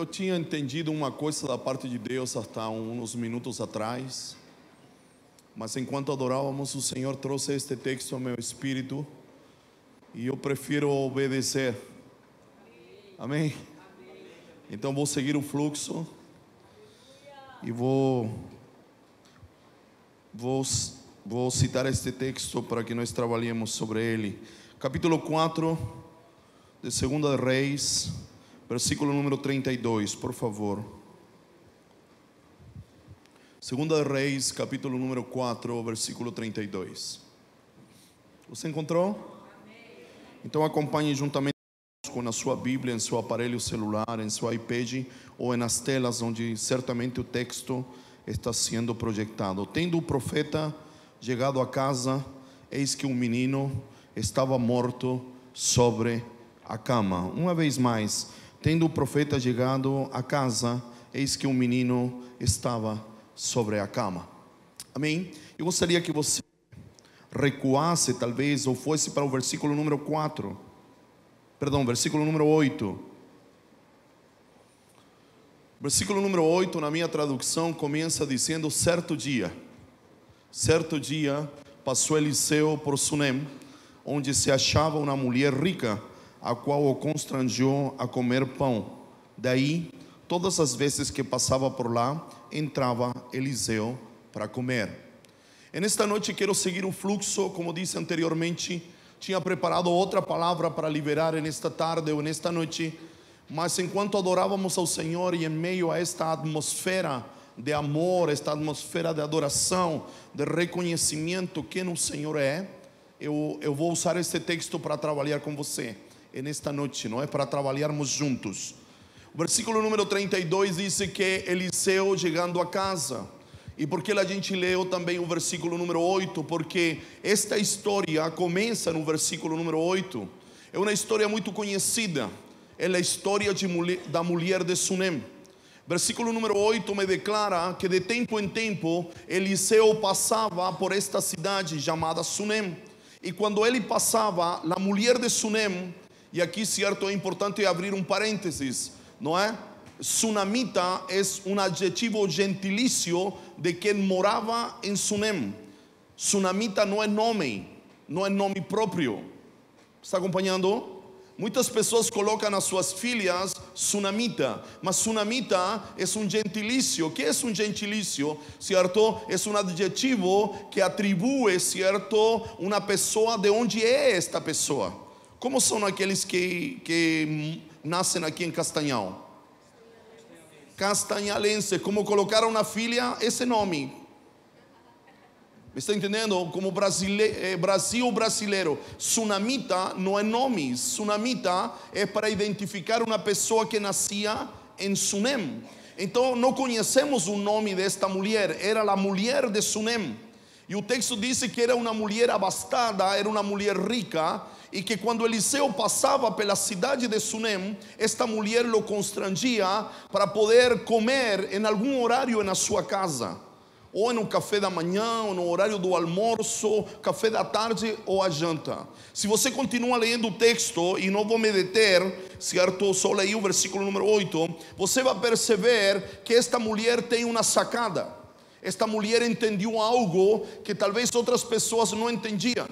eu tinha entendido uma coisa da parte de Deus há uns minutos atrás, mas enquanto adorávamos, o Senhor trouxe este texto ao meu espírito e eu prefiro obedecer. Amém? Então vou seguir o fluxo e vou, vou, vou citar este texto para que nós trabalhemos sobre ele. Capítulo 4 de 2 Reis, versículo número 32, por favor. 2 Reis, capítulo número 4, versículo 32. Você encontrou? Então acompanhe juntamente com a sua Bíblia, em seu aparelho celular, em seu iPad ou nas telas onde certamente o texto está sendo projetado. Tendo o profeta chegado a casa, eis que um menino estava morto sobre a cama. Uma vez mais, tendo o profeta chegado a casa, eis que um menino estava sobre a cama. Amém? Eu gostaria que você recuasse, talvez, ou fosse para o versículo número 4. Perdão, versículo número 8. Versículo número 8, na minha tradução, começa dizendo: certo dia. Certo dia passou Eliseu por Sunem, onde se achava uma mulher rica, a qual o constrangeu a comer pão. Daí, todas as vezes que passava por lá, entrava Eliseu para comer. Nesta noite quero seguir o fluxo, como disse anteriormente, tinha preparado outra palavra para liberar nesta tarde ou nesta noite, mas enquanto adorávamos ao Senhor e em meio a esta atmosfera de amor, esta atmosfera de adoração, de reconhecimento quem o Senhor é, eu, eu vou usar este texto para trabalhar com você nesta noite, não é? Para trabalharmos juntos. Versículo número 32 diz que Eliseu chegando a casa, e porque a gente leu também o versículo número 8, porque esta história começa no versículo número 8. É uma história muito conhecida. É a história de, da mulher de Sunem. Versículo número 8 me declara que de tempo em tempo Eliseu passava por esta cidade chamada Sunem. E quando ele passava, a mulher de Sunem, e aqui certo é importante abrir um parênteses, não é? Sunamita é um adjetivo gentilício de quem morava em Sunem. Sunamita não é nome, não é nome próprio. Está acompanhando? Muitas pessoas colocam nas suas filhas Sunamita, mas Sunamita é um gentilício. O que é um gentilício? Certo? É um adjetivo que atribui, certo, uma pessoa de onde é esta pessoa. Como são aqueles que, que nascem aqui em Castanhal? castanhalense, como colocaram na filha esse nome. Me está entendendo? Como Brasile, eh, Brasil brasileiro. Sunamita não é nome. Sunamita é para identificar uma pessoa que nascia em Sunem. Então não conhecemos o nome desta mulher. Era a mulher de Sunem. E o texto diz que era uma mulher abastada, era uma mulher rica e que quando Eliseu passava pela cidade de Sunem, esta mulher o constrangia para poder comer em algum horário na sua casa, ou no café da manhã, ou no horário do almoço, café da tarde ou a janta. Se você continua lendo o texto, e não vou me deter, certo? Só leí o versículo número 8, você vai perceber que esta mulher tem uma sacada. Esta mulher entendeu algo que talvez outras pessoas não entendiam.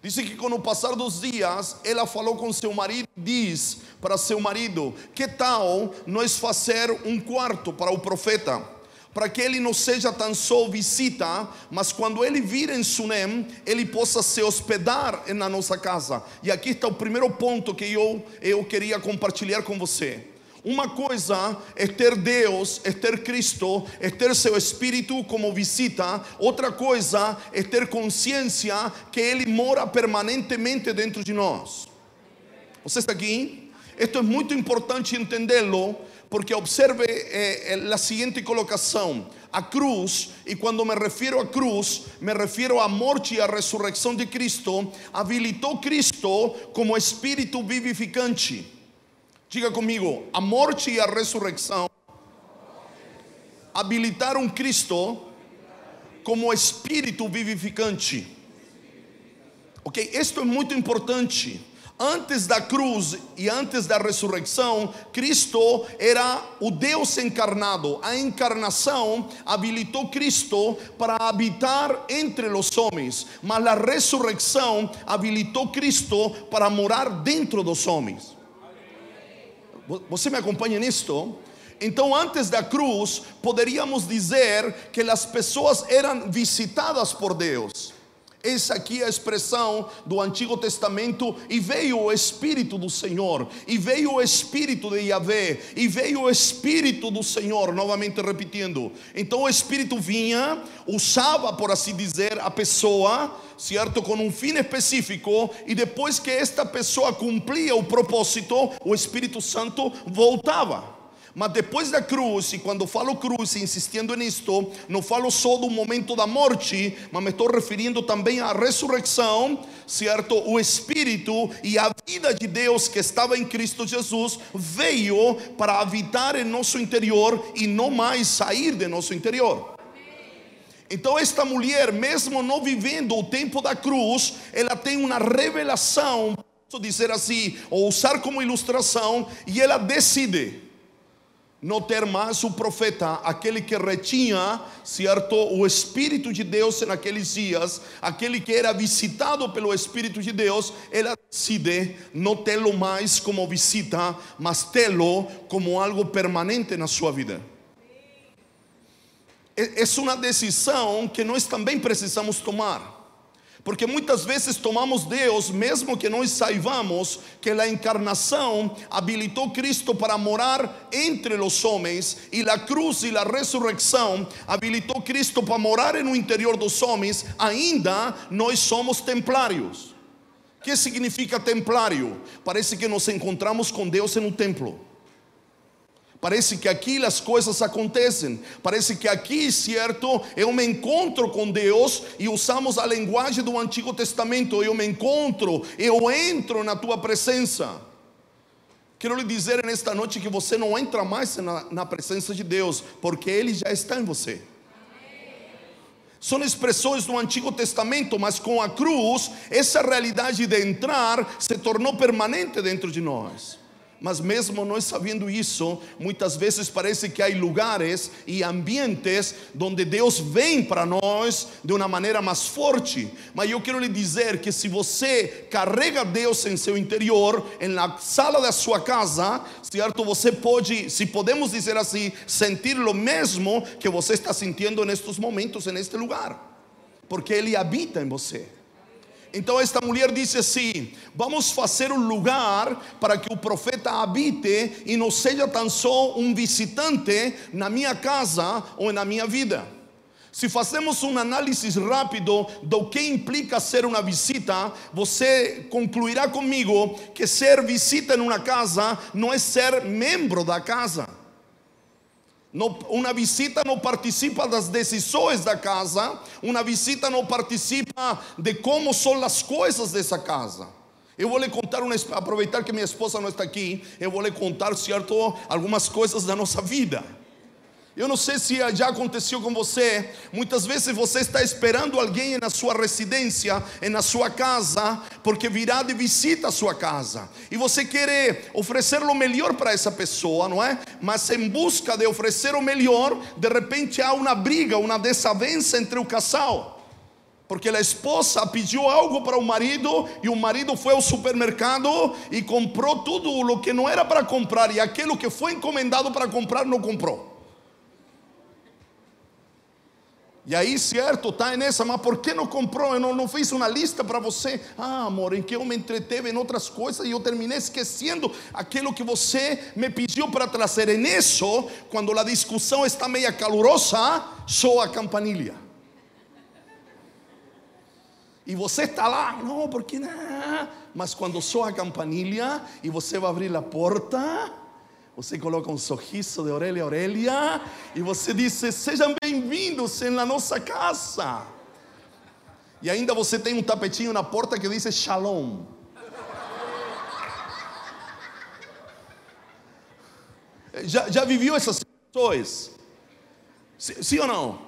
Diz que com o passar dos dias, ela falou com seu marido, diz para seu marido: Que tal nós fazer um quarto para o profeta? Para que ele não seja tão só visita, mas quando ele vir em Sunem, ele possa se hospedar na nossa casa. E aqui está o primeiro ponto que eu, eu queria compartilhar com você. Uma coisa é ter Deus, é ter Cristo, é ter seu Espírito como visita. Outra coisa é ter consciência que Ele mora permanentemente dentro de nós. Você está aqui? Isto é muito importante entendê-lo, porque observe eh, eh, a seguinte colocação: a cruz, e quando me refiro a cruz, me refiro à morte e à ressurreição de Cristo, habilitou Cristo como Espírito vivificante. Diga comigo, a morte e a ressurreição habilitaram Cristo como espírito vivificante. Ok? Isto é muito importante. Antes da cruz e antes da ressurreição, Cristo era o Deus encarnado. A encarnação habilitou Cristo para habitar entre os homens, mas a ressurreição habilitou Cristo para morar dentro dos homens. Você me acompanha nisto? Então, antes da cruz, poderíamos dizer que as pessoas eram visitadas por Deus. Essa aqui é a expressão do Antigo Testamento. E veio o Espírito do Senhor, e veio o Espírito de Yahvé, e veio o Espírito do Senhor, novamente repetindo. Então o Espírito vinha, usava, por assim dizer, a pessoa, certo? Com um fim específico, e depois que esta pessoa cumpria o propósito, o Espírito Santo voltava. Mas depois da cruz, e quando falo cruz, insistindo nisto, não falo só do momento da morte, mas me estou referindo também à ressurreição, certo? O Espírito e a vida de Deus que estava em Cristo Jesus veio para habitar em nosso interior e não mais sair de nosso interior. Então, esta mulher, mesmo não vivendo o tempo da cruz, ela tem uma revelação, posso dizer assim, ou usar como ilustração, e ela decide não ter mais o profeta, aquele que retinha, certo, o Espírito de Deus naqueles dias, aquele que era visitado pelo Espírito de Deus, ela decide não tê-lo mais como visita, mas tê-lo como algo permanente na sua vida. É, é uma decisão que nós também precisamos tomar. Porque muitas vezes tomamos Deus, mesmo que nós saibamos que a encarnação habilitou Cristo para morar entre os homens, e a cruz e a ressurreição habilitou Cristo para morar no interior dos homens, ainda nós somos templários. O que significa templário? Parece que nos encontramos com Deus em um templo. Parece que aqui as coisas acontecem. Parece que aqui, certo, eu me encontro com Deus e usamos a linguagem do Antigo Testamento. Eu me encontro, eu entro na tua presença. Quero lhe dizer nesta noite que você não entra mais na, na presença de Deus, porque Ele já está em você. São expressões do Antigo Testamento, mas com a cruz, essa realidade de entrar se tornou permanente dentro de nós. Mas mesmo nós sabendo isso, muitas vezes parece que há lugares e ambientes onde Deus vem para nós de uma maneira mais forte. Mas eu quero lhe dizer que se você carrega Deus em seu interior, na sala da sua casa, certo? Você pode, se podemos dizer assim, sentir o mesmo que você está sentindo nestes momentos, neste lugar, porque Ele habita em você. Então esta mulher disse assim: Vamos fazer um lugar para que o profeta habite e não seja tão só um visitante na minha casa ou na minha vida. Se fazemos um análise rápido do que implica ser uma visita, você concluirá comigo que ser visita em uma casa não é ser membro da casa. Uma visita não participa das decisões da casa, uma visita não participa de como são as coisas dessa casa. Eu vou lhe contar, uma, aproveitar que minha esposa não está aqui, eu vou lhe contar, certo, algumas coisas da nossa vida. Eu não sei se já aconteceu com você. Muitas vezes você está esperando alguém na sua residência, na sua casa, porque virá de visita a sua casa. E você quer oferecer o melhor para essa pessoa, não é? Mas em busca de oferecer o melhor, de repente há uma briga, uma desavença entre o casal. Porque a esposa pediu algo para o marido e o marido foi ao supermercado e comprou tudo o que não era para comprar e aquilo que foi encomendado para comprar não comprou. E aí, certo, está nessa, mas por que não comprou? Eu não, não fiz uma lista para você. Ah, amor, em que eu me entreteve em outras coisas e eu terminei esquecendo aquilo que você me pediu para trazer. E nisso, quando a discussão está meio calorosa, soa a campanilha. E você está lá, não, porque não. Mas quando soa a campanilha e você vai abrir a porta, você coloca um sorriso de orelha a orelha e você diz: Sejam bem-vindos na nossa casa. E ainda você tem um tapetinho na porta que diz Shalom. Já, já viveu essas situações? Sim ou não?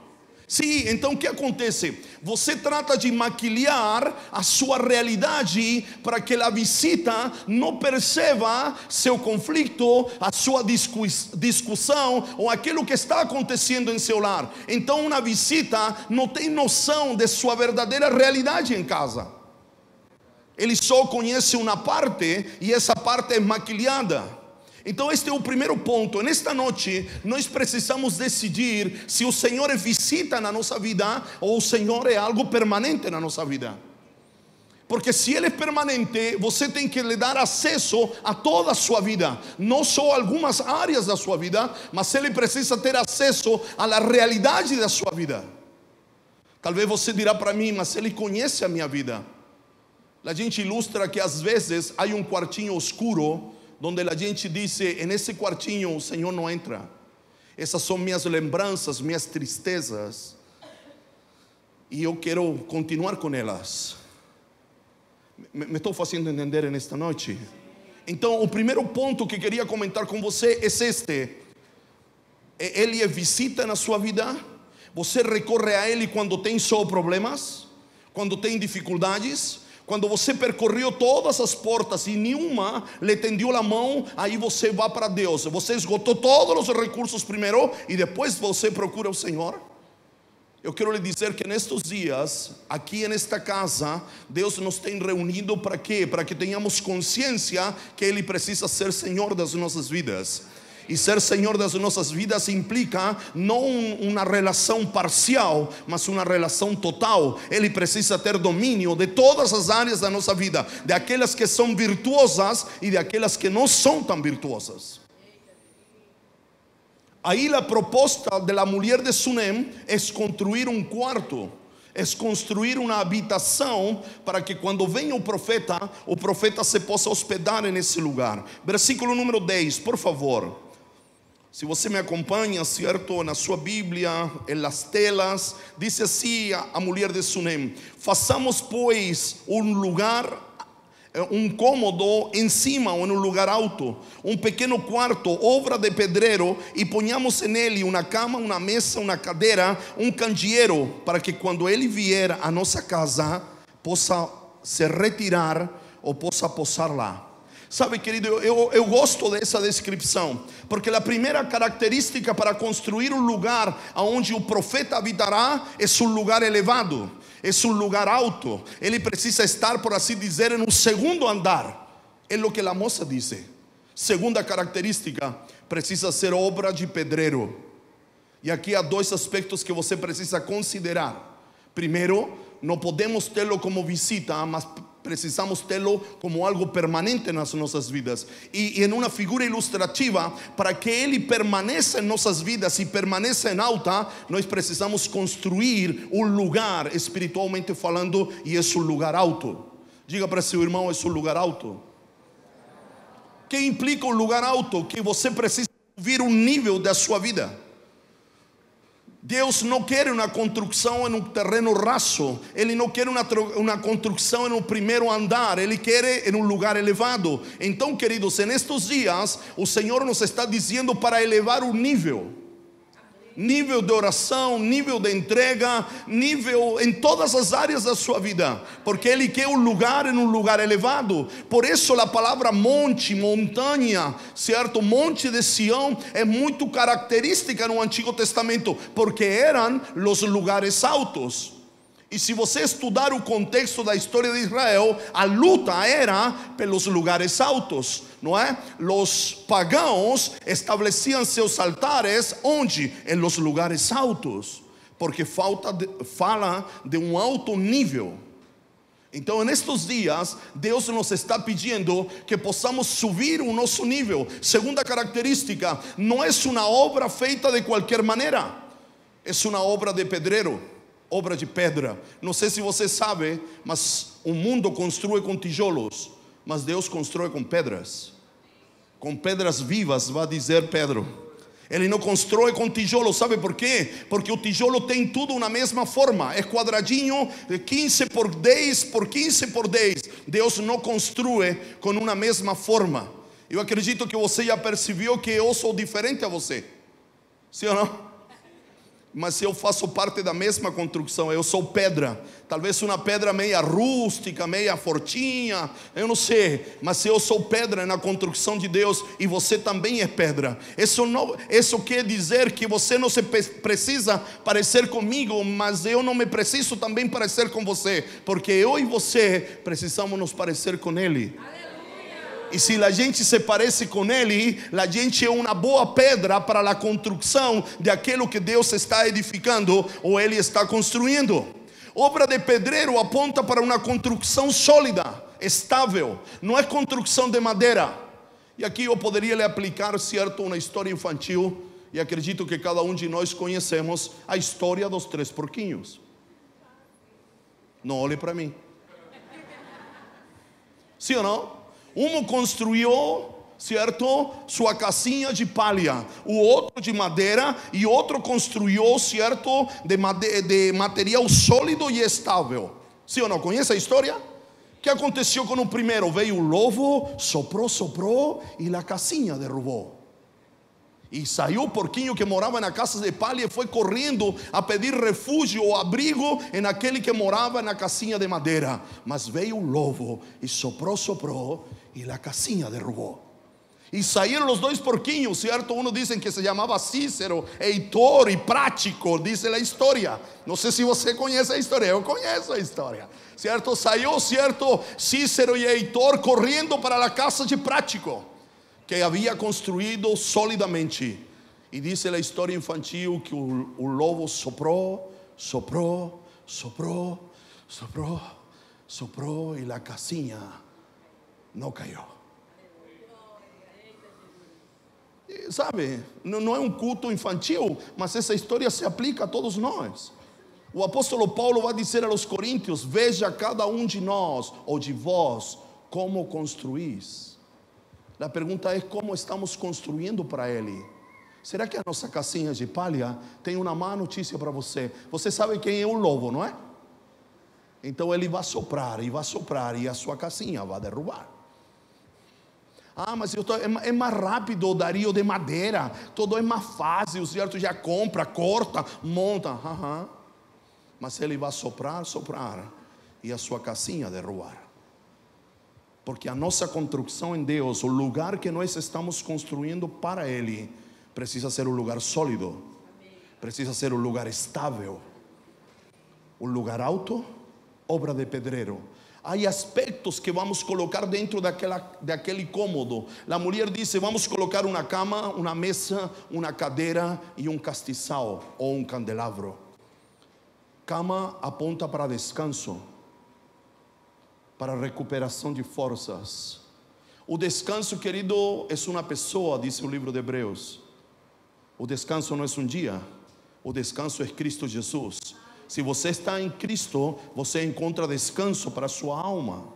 Sim, então o que acontece? Você trata de maquilhar a sua realidade para que a visita não perceba seu conflito, a sua discussão ou aquilo que está acontecendo em seu lar. Então, uma visita não tem noção de sua verdadeira realidade em casa. Ele só conhece uma parte e essa parte é maquilhada. Então, este é o primeiro ponto. Nesta noite, nós precisamos decidir se o Senhor é visita na nossa vida ou o Senhor é algo permanente na nossa vida. Porque se Ele é permanente, você tem que lhe dar acesso a toda a sua vida, não só algumas áreas da sua vida, mas Ele precisa ter acesso à realidade da sua vida. Talvez você dirá para mim, mas Ele conhece a minha vida. A gente ilustra que às vezes há um quartinho escuro donde a gente dice, en ese quartinho o Senhor não entra. Essas são minhas lembranças, minhas tristezas. E eu quero continuar com elas. Me, estou fazendo entender nesta noite? Então, o primeiro ponto que queria comentar com você é este: Ele é visita na sua vida, você recorre a Ele quando tem só problemas, quando tem dificuldades, quando você percorreu todas as portas e nenhuma lhe tendeu a mão, aí você vai para Deus. Você esgotou todos os recursos primeiro e depois você procura o Senhor. Eu quero lhe dizer que nestes dias, aqui nesta casa, Deus nos tem reunido para quê? Para que tenhamos consciência que Ele precisa ser Senhor das nossas vidas. E ser Senhor das nossas vidas implica não uma relação parcial, mas uma relação total. Ele precisa ter domínio de todas as áreas da nossa vida, de aquelas que são virtuosas e de aquelas que não são tão virtuosas. Aí a proposta da mulher de Sunem é construir um quarto é construir uma habitação para que quando venha o profeta, o profeta se possa hospedar nesse lugar. Versículo número 10, por favor. Se você me acompanha, certo, na sua Bíblia, em las telas, diz assim a, mulher de Sunem: façamos, pois, um lugar, eh, um cômodo em cima ou em um lugar alto, um pequeno quarto, obra de pedreiro, e ponhamos nele uma cama, uma mesa, uma cadeira, um candeeiro, para que quando ele vier à nossa casa, possa se retirar ou possa posar lá. Sabe, querido, eu, eu, gosto dessa descrição, porque a primeira característica para construir um lugar onde o profeta habitará é um lugar elevado, é um lugar alto. Ele precisa estar, por assim dizer, em um segundo andar. É o que a moça disse. Segunda característica, precisa ser obra de pedreiro. E aqui há dois aspectos que você precisa considerar. Primeiro, não podemos tê-lo como visita, mas precisamos tê-lo como algo permanente nas nossas vidas e, e em uma figura ilustrativa para que ele permaneça em nossas vidas e permaneça em alta nós precisamos construir um lugar espiritualmente falando e é um lugar alto diga para seu irmão é um lugar alto que implica um lugar alto que você precisa vir um nível da sua vida Deus não quer uma construção em um terreno raso, Ele não quer uma, uma construção em um primeiro andar, Ele quer em um lugar elevado. Então, queridos, nestes dias, o Senhor nos está dizendo para elevar o nível nível de oração, nível de entrega, nível em todas as áreas da sua vida, porque Ele quer um lugar em um lugar elevado. Por isso a palavra monte, montanha, certo? Monte de Sião é muito característica no Antigo Testamento, porque eram os lugares altos. E se você estudar o contexto da história de Israel, a luta era pelos lugares altos, não é? Os pagãos estabeleciam seus altares onde? Em los lugares altos, porque falta de, fala de um alto nível. Então, nestes dias, Deus nos está pedindo que possamos subir o nosso nível. Segunda característica, não é uma obra feita de qualquer maneira, é uma obra de pedreiro obra de pedra. Não sei se você sabe, mas o mundo constrói com tijolos, mas Deus constrói com pedras. Com pedras vivas, vai dizer Pedro. Ele não constrói com tijolo, sabe por quê? Porque o tijolo tem tudo na mesma forma, é quadradinho, 15 por 10 por 15 por 10. Deus não constrói com uma mesma forma. Eu acredito que você já percebeu que eu sou diferente a você. Sim ou não? Mas eu faço parte da mesma construção, eu sou pedra, talvez uma pedra meia rústica, meia fortinha, eu não sei, mas eu sou pedra na construção de Deus e você também é pedra. Isso, não, isso quer dizer que você não se precisa parecer comigo, mas eu não me preciso também parecer com você, porque eu e você precisamos nos parecer com Ele. Aleluia. E se a gente se parece com Ele, a gente é uma boa pedra para a construção de aquilo que Deus está edificando ou Ele está construindo. Obra de pedreiro aponta para uma construção sólida, estável, não é construção de madeira. E aqui eu poderia lhe aplicar, certo, uma história infantil, e acredito que cada um de nós conhecemos a história dos três porquinhos. Não olhe para mim. Sim ou não? Um construiu, certo, sua casinha de palha, o outro de madeira e outro construiu, certo, de, de material sólido e estável. Sim ou não? Conhece a história? O que aconteceu com o primeiro? Veio o lobo, soprou, soprou e a casinha derrubou. E saiu o porquinho que morava na casa de palha e foi correndo a pedir refúgio ou abrigo em aquele que morava na casinha de madeira. Mas veio o lobo e soprou, soprou e a casinha derrubou. E saíram os dois porquinhos, certo? Um dizem que se chamava Cícero, Heitor e Prático, diz a história. Não sei se você conhece a história, eu conheço a história. Certo? Saiu, certo, Cícero e Heitor correndo para a casa de Prático, que havia construído solidamente. E diz a história infantil que o, o lobo soprou, soprou, soprou, soprou, soprou e a casinha não caiu. Sabe, não é um culto infantil, mas essa história se aplica a todos nós. O apóstolo Paulo vai dizer aos coríntios: Veja cada um de nós ou de vós como construís. A pergunta é como estamos construindo para Ele. Será que a nossa casinha de palha tem uma má notícia para você? Você sabe quem é o lobo, não é? Então ele vai soprar e vai soprar e a sua casinha vai derrubar. Ah, mas tô, é, é, mais rápido o Dario de madeira, todo é mais fácil, certo? Já compra, corta, monta. Uhum. Mas ele vai soprar, soprar e a sua casinha derrubar. Porque a nossa construção em Deus, o lugar que nós estamos construindo para Ele, precisa ser um lugar sólido, precisa ser um lugar estável, um lugar alto, obra de pedreiro Há aspectos que vamos colocar dentro daquela, daquele cômodo. A mulher disse: vamos colocar uma cama, uma mesa, uma cadeira e um castiçal ou um candelabro. Cama aponta para descanso, para recuperação de forças. O descanso, querido, é uma pessoa, diz o livro de Hebreus. O descanso não é um dia, o descanso é Cristo Jesus. Se você está em Cristo, você encontra descanso para a sua alma.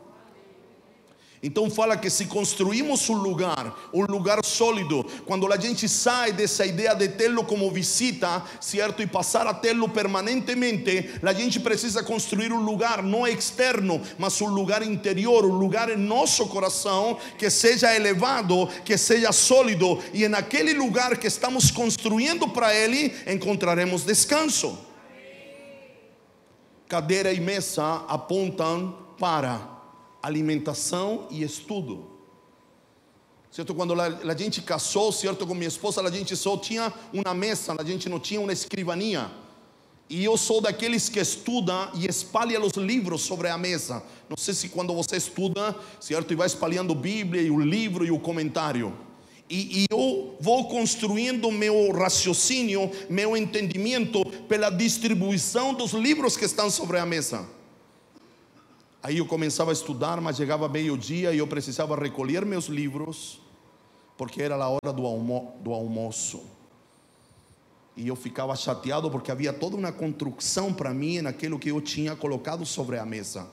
Então fala que se construímos um lugar, um lugar sólido, quando a gente sai dessa ideia de tê-lo como visita, certo, e passar a tê-lo permanentemente, a gente precisa construir um lugar não externo, mas um lugar interior, um lugar em nosso coração que seja elevado, que seja sólido, e naquele lugar que estamos construindo para ele, encontraremos descanso cadeira e mesa apontam para alimentação e estudo. Certo? Quando a, gente casou, certo, com minha esposa, a gente só tinha uma mesa, a gente não tinha uma escrivania. E eu sou daqueles que estuda e espalha os livros sobre a mesa. Não sei se quando você estuda, certo, e vai espalhando Bíblia e o livro e o comentário e, e eu vou construindo meu raciocínio, meu entendimento pela distribuição dos livros que estão sobre a mesa. Aí eu começava a estudar, mas chegava meio-dia e eu precisava recolher meus livros, porque era a hora do, almo do almoço. E eu ficava chateado porque havia toda uma construção para mim naquilo que eu tinha colocado sobre a mesa.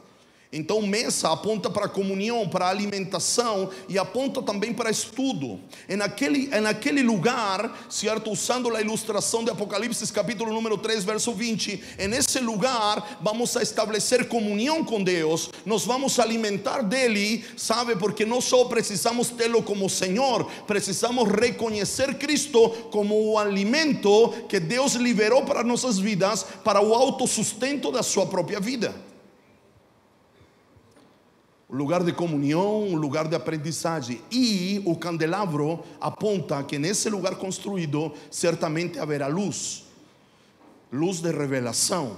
Então, mesa aponta para comunhão, para alimentação e aponta também para estudo. É naquele, é naquele lugar, certo? Usando a ilustração de Apocalipse, capítulo número 3, verso 20. É nesse lugar vamos a estabelecer comunhão com Deus, nós vamos alimentar dele, sabe? Porque não só precisamos tê-lo como Senhor, precisamos reconhecer Cristo como o alimento que Deus liberou para nossas vidas, para o autossustento da sua própria vida um lugar de comunhão, um lugar de aprendizagem. E o candelabro aponta que nesse lugar construído certamente haverá luz luz de revelação.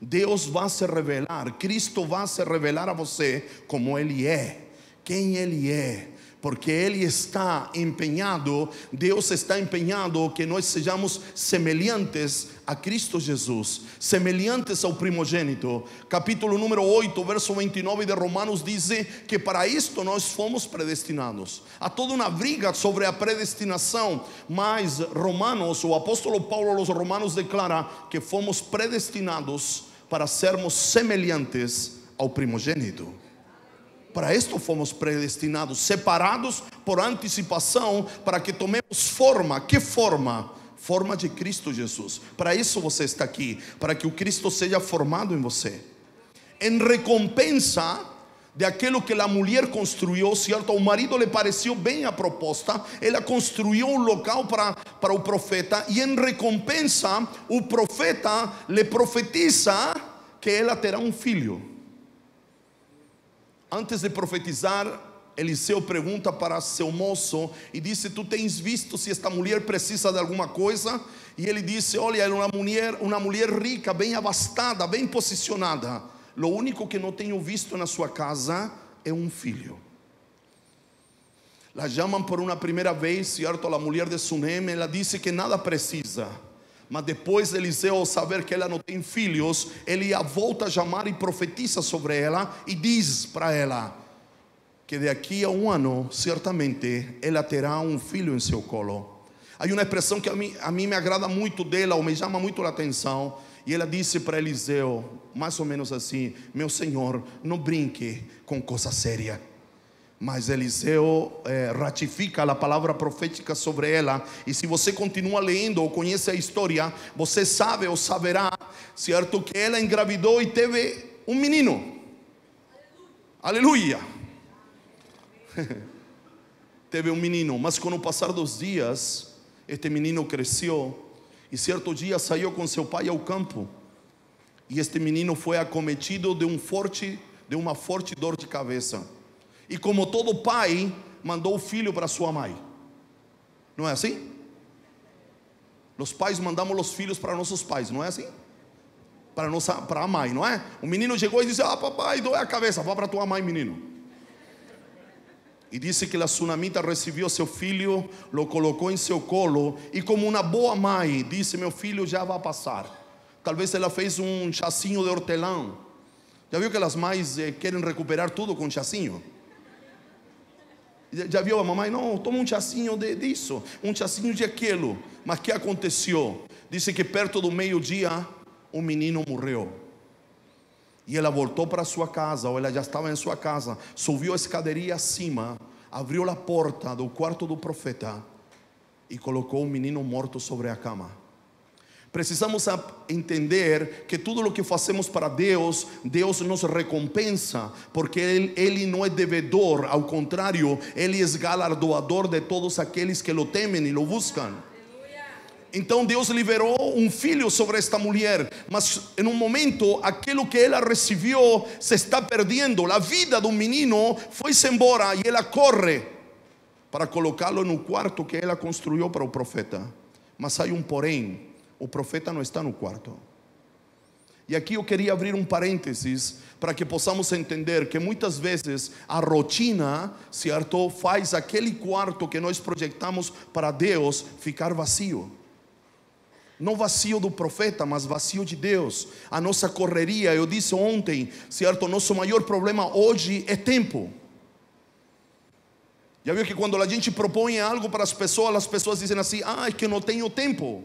Deus vai se revelar, Cristo vai se revelar a você como Ele é, quem Ele é, porque Ele está empenhado, Deus está empenhado que nós sejamos semelhantes a Cristo Jesus, semelhantes ao primogênito. Capítulo número 8, verso 29 de Romanos diz que para isto nós fomos predestinados. Há toda uma briga sobre a predestinação, mas Romanos, o apóstolo Paulo aos Romanos declara que fomos predestinados para sermos semelhantes ao primogênito. Para isto fomos predestinados, separados por antecipação, para que tomemos forma. Que forma? Forma de Cristo Jesus. Para isso você está aqui, para que o Cristo seja formado em você. Em recompensa de aquilo que a mulher construiu, certo? O marido lhe pareceu bem a proposta, ela construiu um local para, para o profeta, e em recompensa, o profeta lhe profetiza que ela terá um filho. Antes de profetizar, Eliseu pergunta para seu moço e disse: Tu tens visto se esta mulher precisa de alguma coisa? E ele disse: Olha, é uma mulher, uma mulher rica, bem abastada, bem posicionada. O único que não tenho visto na sua casa é um filho. La chamam por uma primeira vez, certo? A mulher de Sunem, ela disse que nada precisa. Mas depois Eliseu, ao saber que ela não tem filhos, ele a volta a chamar e profetiza sobre ela e diz para ela que daqui a um ano, certamente, ela terá um filho em seu colo. Há uma expressão que a mim, a mim me agrada muito dela, ou me chama muito a atenção. E ela disse para Eliseu, mais ou menos assim: Meu senhor, não brinque com coisa séria. Mas Eliseu eh, ratifica a palavra profética sobre ela. E se você continua lendo ou conhece a história, você sabe ou saberá, certo, que ela engravidou e teve um menino. Aleluia. teve um menino, mas com o passar dos dias, este menino cresceu e certo dia saiu com seu pai ao campo. E este menino foi acometido de um forte, de uma forte dor de cabeça. E como todo pai, mandou o filho para sua mãe. Não é assim? Os pais mandamos os filhos para nossos pais, não é assim? Para, nossa, para a mãe, não é? O menino chegou e disse: Ah, papai, doe a cabeça, vá para tua mãe, menino. E disse que a tsunamita recebeu seu filho, o colocou em seu colo, e como uma boa mãe, disse: Meu filho já vai passar. Talvez ela fez um chacinho de hortelã. Já viu que as mães eh, querem recuperar tudo com chacinho? Já viu a mamãe? Não, toma um chacinho de, disso, um chacinho de aquilo. Mas que aconteceu? Disse que perto do meio-dia, um menino morreu. E ela voltou para sua casa, ou ela já estava em sua casa, subiu a escadaria acima, abriu a porta do quarto do profeta e colocou o menino morto sobre a cama. Precisamos entender que tudo o que fazemos para Deus, Deus nos recompensa, porque Ele, Ele não é devedor, ao contrário, Ele é galardoador de todos aqueles que o temem e o buscam. Então Deus liberou um filho sobre esta mulher, mas em um momento aquilo que ela recebeu se está perdendo. A vida do menino foi-se embora e ela corre para colocá-lo no quarto que ela construiu para o profeta. Mas há um porém o profeta não está no quarto. E aqui eu queria abrir um parênteses para que possamos entender que muitas vezes a rotina, certo, faz aquele quarto que nós projetamos para Deus ficar vazio. Não vazio do profeta, mas vazio de Deus. A nossa correria, eu disse ontem, certo, nosso maior problema hoje é tempo. Já viu que quando a gente propõe algo para as pessoas, as pessoas dizem assim: ah, é que não tenho tempo.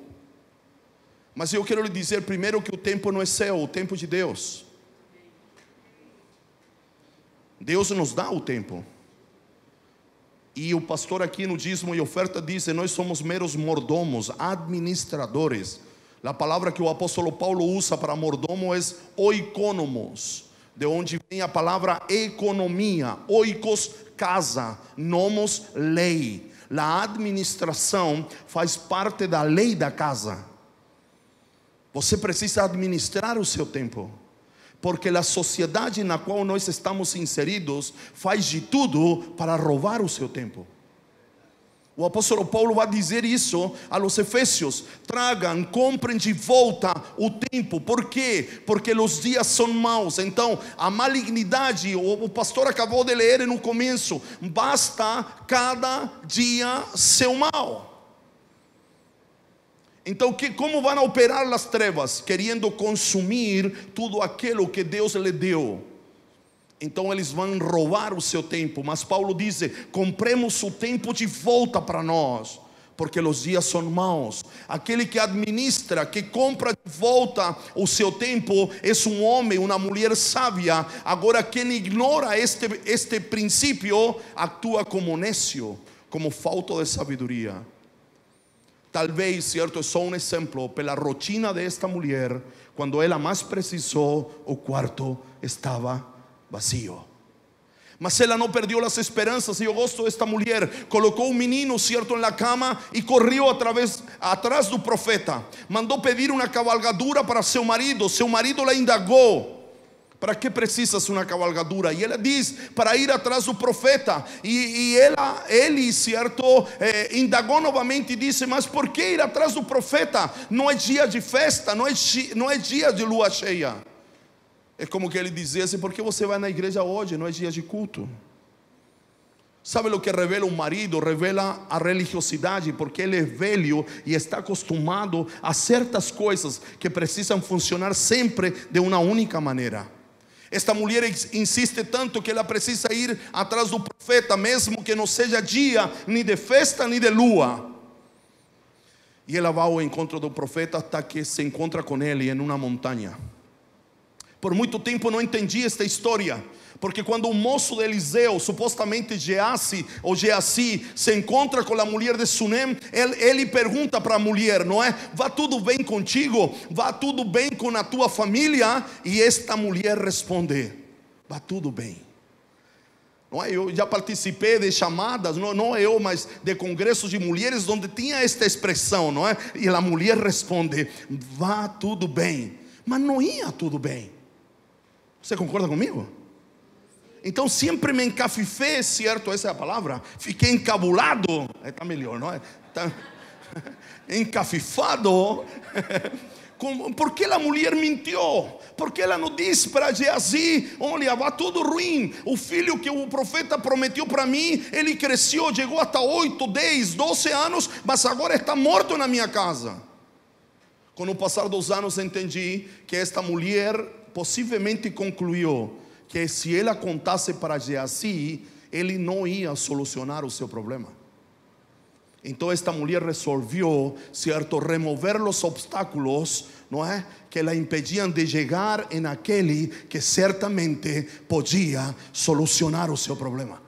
Mas eu quero lhe dizer primeiro que o tempo não é seu, o tempo de Deus. Deus nos dá o tempo. E o pastor aqui no dízimo e oferta diz: nós somos meros mordomos, administradores. A palavra que o apóstolo Paulo usa para mordomo é oikonomos, de onde vem a palavra economia, oikos, casa, nomos, lei. A administração faz parte da lei da casa. Você precisa administrar o seu tempo porque a sociedade na qual nós estamos inseridos faz de tudo para roubar o seu tempo. O apóstolo Paulo vai dizer isso a los Efésios: tragam, comprem de volta o tempo. Por quê? Porque os dias são maus. Então, a malignidade, o pastor acabou de ler no começo, basta cada dia ser mal. Então, que, como vão operar as trevas? Querendo consumir tudo aquilo que Deus lhe deu. Então eles vão roubar o seu tempo. Mas Paulo diz: compremos o tempo de volta para nós, porque os dias são maus. Aquele que administra, que compra de volta o seu tempo, é um homem, uma mulher sábia. Agora, quem ignora este, este princípio, atua como necio, como falta de sabedoria. Talvez, certo, é só um exemplo, pela rotina desta mulher, quando ela mais precisou, o quarto estava vazio. Mas ela não perdeu as esperanças. E eu gosto desta mulher. Colocou um menino, certo, na cama e correu através, atrás do profeta. Mandou pedir uma cavalgadura para seu marido. Seu marido la indagou. Para que precisas uma cavalgadura? E ela diz: para ir atrás do profeta. E, e ela, ele, certo, eh, indagou novamente e disse: Mas por que ir atrás do profeta? Não é dia de festa, não é, não é dia de lua cheia. É como que ele dizia: Por que você vai na igreja hoje? Não é dia de culto. Sabe o que revela um marido? Revela a religiosidade, porque ele é velho e está acostumado a certas coisas que precisam funcionar sempre de uma única maneira. Esta mulher insiste tanto que ela precisa ir atrás do profeta, mesmo que não seja dia nem de festa nem de lua. E ela vai ao encontro do profeta até que se encontra com ele em uma montanha. Por muito tempo não entendi esta história. Porque quando o moço de Eliseu, supostamente Geassi ou Geassi, se encontra com a mulher de Sunem, ele, ele pergunta para a mulher, não é? Vá tudo bem contigo? Vá tudo bem com a tua família? E esta mulher responde: Vá tudo bem. Não é? Eu já participei de chamadas, não, não eu, mas de congressos de mulheres onde tinha esta expressão, não é? E a mulher responde: Vá tudo bem. Mas não ia tudo bem. Você concorda comigo? Então sempre me encafifei, certo? Essa é a palavra. Fiquei encabulado. Está melhor, não é? Encafifado. Por que a mulher mentiu? Porque ela não disse para Geazi: Olha, vai tudo ruim. O filho que o profeta prometeu para mim, ele cresceu, chegou até 8, 10, 12 anos, mas agora está morto na minha casa. Com o passar dos anos, entendi que esta mulher possivelmente concluiu que se ela contasse para Geazi, ele não ia solucionar o seu problema. Então esta mulher resolveu, certo, remover os obstáculos, não é, que la impediam de chegar em aquele que certamente podia solucionar o seu problema.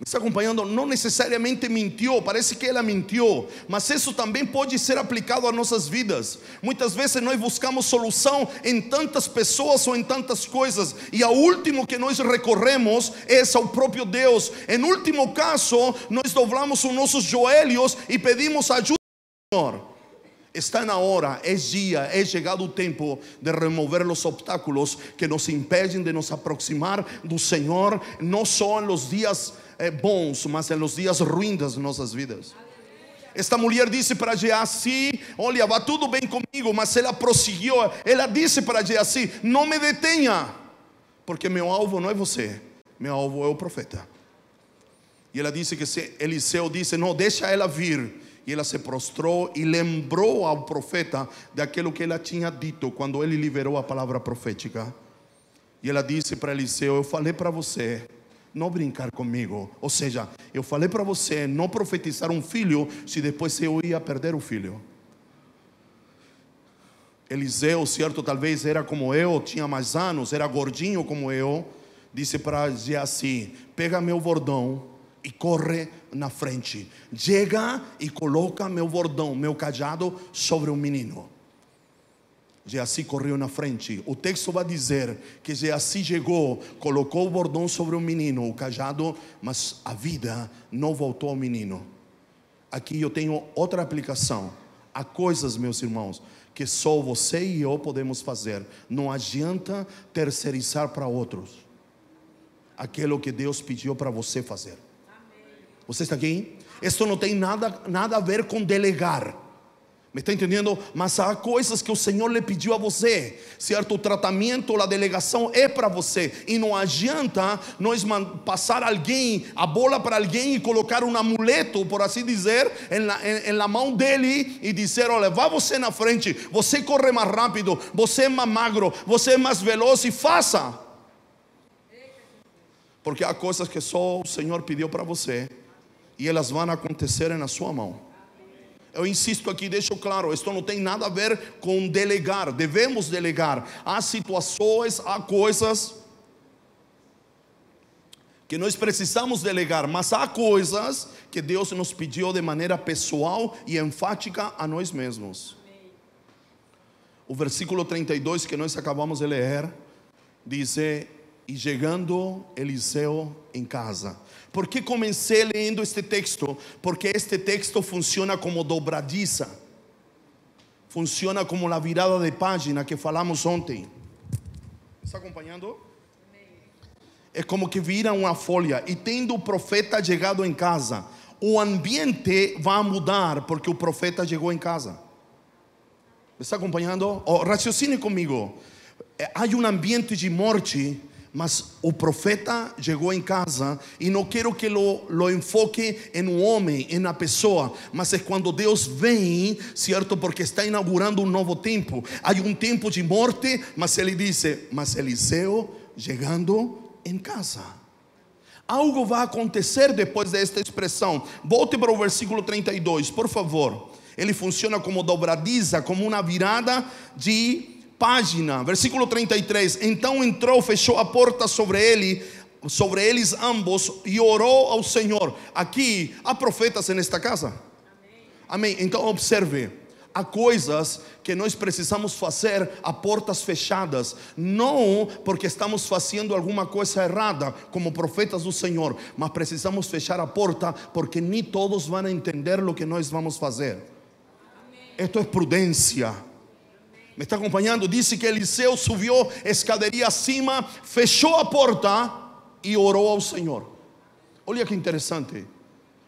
Me está acompanhando? Não necessariamente mentiu, parece que ela mentiu, mas isso também pode ser aplicado a nossas vidas. Muitas vezes nós buscamos solução em tantas pessoas ou em tantas coisas, e o último que nós recorremos é ao próprio Deus. Em último caso, nós dobramos os nossos joelhos e pedimos ajuda ao Senhor. Está na hora, é dia, é chegado o tempo de remover os obstáculos que nos impedem de nos aproximar do Senhor, não só nos dias eh, bons, mas nos dias ruins das nossas vidas. Esta mulher disse para Geazi: Olha, vai tudo bem comigo, mas ela prosseguiu. Ela disse para Geazi: Não me detenha, porque meu alvo não é você, meu alvo é o profeta. E ela disse que se Eliseu disse: Não, deixa ela vir. E ela se prostrou e lembrou ao profeta daquilo que ela tinha dito quando ele liberou a palavra profética. E ela disse para Eliseu: Eu falei para você não brincar comigo. Ou seja, eu falei para você não profetizar um filho se depois eu ia perder o filho. Eliseu, certo, talvez era como eu, tinha mais anos, era gordinho como eu, disse para Geazi: pega meu bordão e corre na frente. Chega e coloca meu bordão, meu cajado sobre o menino. Geazi correu na frente. O texto vai dizer que Geazi chegou, colocou o bordão sobre o menino, o cajado, mas a vida não voltou ao menino. Aqui eu tenho outra aplicação. Há coisas, meus irmãos, que só você e eu podemos fazer. Não adianta terceirizar para outros aquilo que Deus pediu para você fazer. Você está aqui? Isso não tem nada, nada a ver com delegar. Me está entendendo? Mas há coisas que o Senhor lhe pediu a você, certo? O tratamento, a delegação é para você. E não adianta nós passar alguém, a bola para alguém e colocar um amuleto, por assim dizer, na mão dele e dizer: olha, vá você na frente, você corre mais rápido, você é mais magro, você é mais veloz e faça. Porque há coisas que só o Senhor pediu para você e elas vão acontecer na sua mão. Eu insisto aqui, deixo claro, isto não tem nada a ver com delegar, devemos delegar. Há situações, há coisas que nós precisamos delegar, mas há coisas que Deus nos pediu de maneira pessoal e enfática a nós mesmos. O versículo 32 que nós acabamos de ler diz: E chegando Eliseu em casa, por que comecei lendo este texto? Porque este texto funciona como dobradiça. Funciona como a virada de página que falamos ontem. Está acompanhando? É como que vira uma folha. E tendo o profeta chegado em casa, o ambiente vai mudar porque o profeta chegou em casa. Está acompanhando? Oh, raciocine comigo. Há um ambiente de morte mas o profeta chegou em casa e não quero que lo, lo enfoque em um homem, em uma pessoa, mas é quando Deus vem, certo? Porque está inaugurando um novo tempo. Há um tempo de morte, mas ele disse: Mas Eliseu chegando em casa. Algo vai acontecer depois desta expressão. Volte para o versículo 32, por favor. Ele funciona como dobradiza, como uma virada de página, versículo 33. Então entrou, fechou a porta sobre ele, sobre eles ambos e orou ao Senhor. Aqui há profetas nesta casa. Amém. Amém. Então observe. Há coisas que nós precisamos fazer a portas fechadas, não porque estamos fazendo alguma coisa errada, como profetas do Senhor, mas precisamos fechar a porta porque nem todos vão entender o que nós vamos fazer. Esto é prudência. ¿Me está acompanhando? Disse que Eliseu subiu escadaria acima, fechou a porta e orou ao Senhor. Olha que interessante.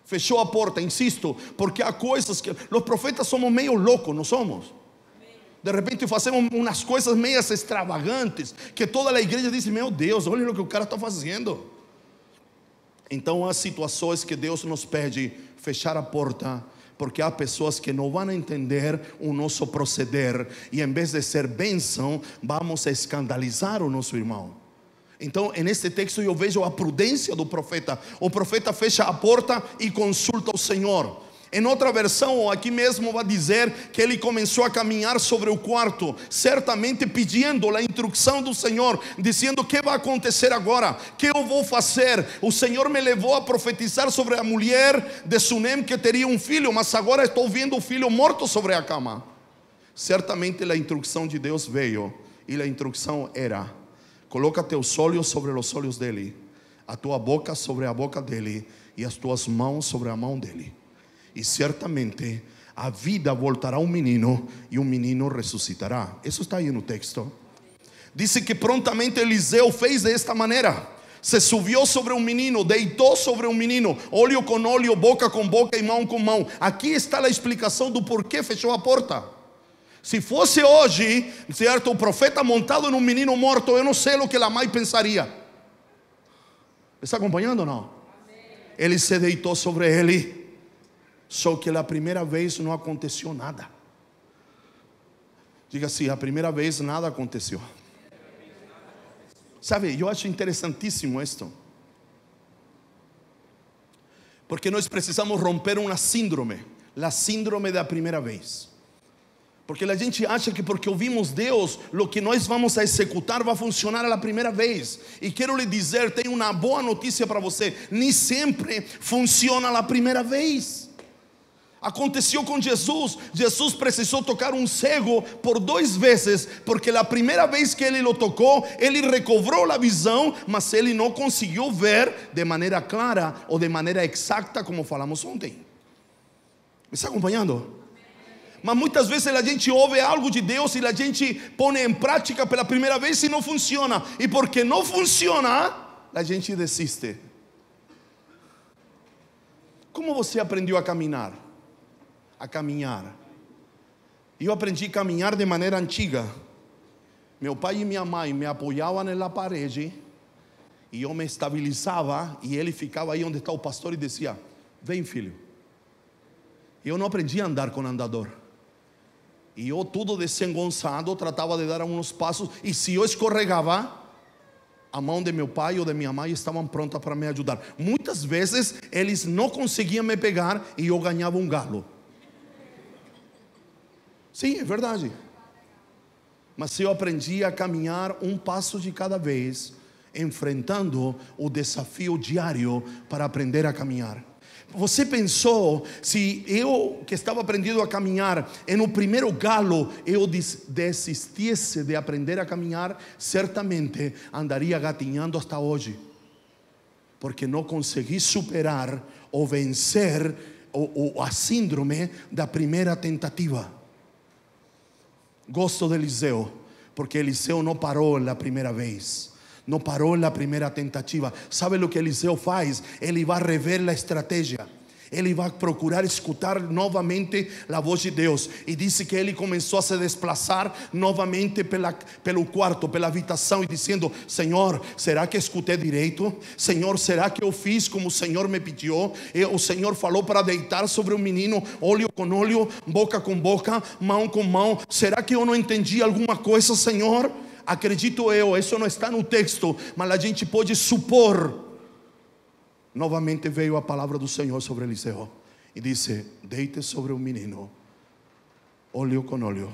Fechou a porta, insisto, porque há coisas que os profetas somos meio loucos, não somos? De repente fazemos umas coisas meias extravagantes que toda a igreja diz: Meu Deus, olha o que o cara está fazendo. Então há situações que Deus nos pede fechar a porta porque há pessoas que não vão entender o nosso proceder e em vez de ser bênção, vamos escandalizar o nosso irmão. Então, neste texto eu vejo a prudência do profeta. O profeta fecha a porta e consulta o Senhor. Em outra versão, aqui mesmo vai dizer que ele começou a caminhar sobre o quarto, certamente pedindo a instrução do Senhor, dizendo: O que vai acontecer agora? O que eu vou fazer? O Senhor me levou a profetizar sobre a mulher de Sunem que teria um filho, mas agora estou vendo o filho morto sobre a cama. Certamente a instrução de Deus veio, e a instrução era: Coloca teus olhos sobre os olhos dele, a tua boca sobre a boca dele, e as tuas mãos sobre a mão dele e certamente a vida voltará um menino e um menino ressuscitará. Isso está aí no texto. Diz que prontamente Eliseu fez desta maneira. Se subiu sobre um menino, deitou sobre um menino, olho com olho, boca com boca e mão com mão. Aqui está a explicação do porquê fechou a porta. Se fosse hoje, certo, o profeta montado num menino morto, eu não sei o que a mãe pensaria. Está acompanhando ou não? Ele se deitou sobre ele só que a primeira vez não aconteceu nada. Diga assim: a primeira vez nada aconteceu. Sabe, eu acho interessantíssimo isto. Porque nós precisamos romper uma síndrome, a síndrome da primeira vez. Porque a gente acha que porque ouvimos Deus, o que nós vamos a executar vai funcionar a primeira vez. E quero lhe dizer, tenho uma boa notícia para você: nem sempre funciona a primeira vez. Aconteceu com Jesus. Jesus precisou tocar um cego por duas vezes, porque a primeira vez que ele o tocou, ele recobrou a visão, mas ele não conseguiu ver de maneira clara ou de maneira exata, como falamos ontem. Me está acompanhando? Mas muitas vezes a gente ouve algo de Deus e a gente põe em prática pela primeira vez e não funciona. E porque não funciona, a gente desiste. Como você aprendeu a caminhar? A caminhar. Eu aprendi a caminhar de maneira antiga. Meu pai e minha mãe me apoiavam na parede e eu me estabilizava e ele ficava aí onde está o pastor e dizia: Vem, filho. Eu não aprendi a andar com andador. E eu, tudo desengonçado, tratava de dar alguns passos. E se eu escorregava, a mão de meu pai ou de minha mãe estavam prontas para me ajudar. Muitas vezes eles não conseguiam me pegar e eu ganhava um galo. Sim, é verdade. Mas eu aprendi a caminhar um passo de cada vez, enfrentando o desafio diário para aprender a caminhar. Você pensou se eu que estava aprendendo a caminhar, no primeiro galo eu desistisse de aprender a caminhar, certamente andaria gatinhando hasta hoje, porque não consegui superar ou vencer o, a síndrome da primeira tentativa. Gosto de Eliseu, porque Eliseu não parou na primeira vez não parou na primeira tentativa. Sabe o que Eliseu faz? Ele vai rever a estratégia. Ele vai procurar escutar novamente a voz de Deus. E disse que ele começou a se desplaçar novamente pela, pelo quarto, pela habitação, e dizendo: Senhor, será que escutei direito? Senhor, será que eu fiz como o Senhor me pediu? E o Senhor falou para deitar sobre o menino, olho com olho, boca com boca, mão com mão. Será que eu não entendi alguma coisa, Senhor? acredito eu, isso não está no texto, mas a gente pode supor. Novamente veio a palavra do Senhor sobre Eliseu e disse: Deite sobre o menino, olho com olho,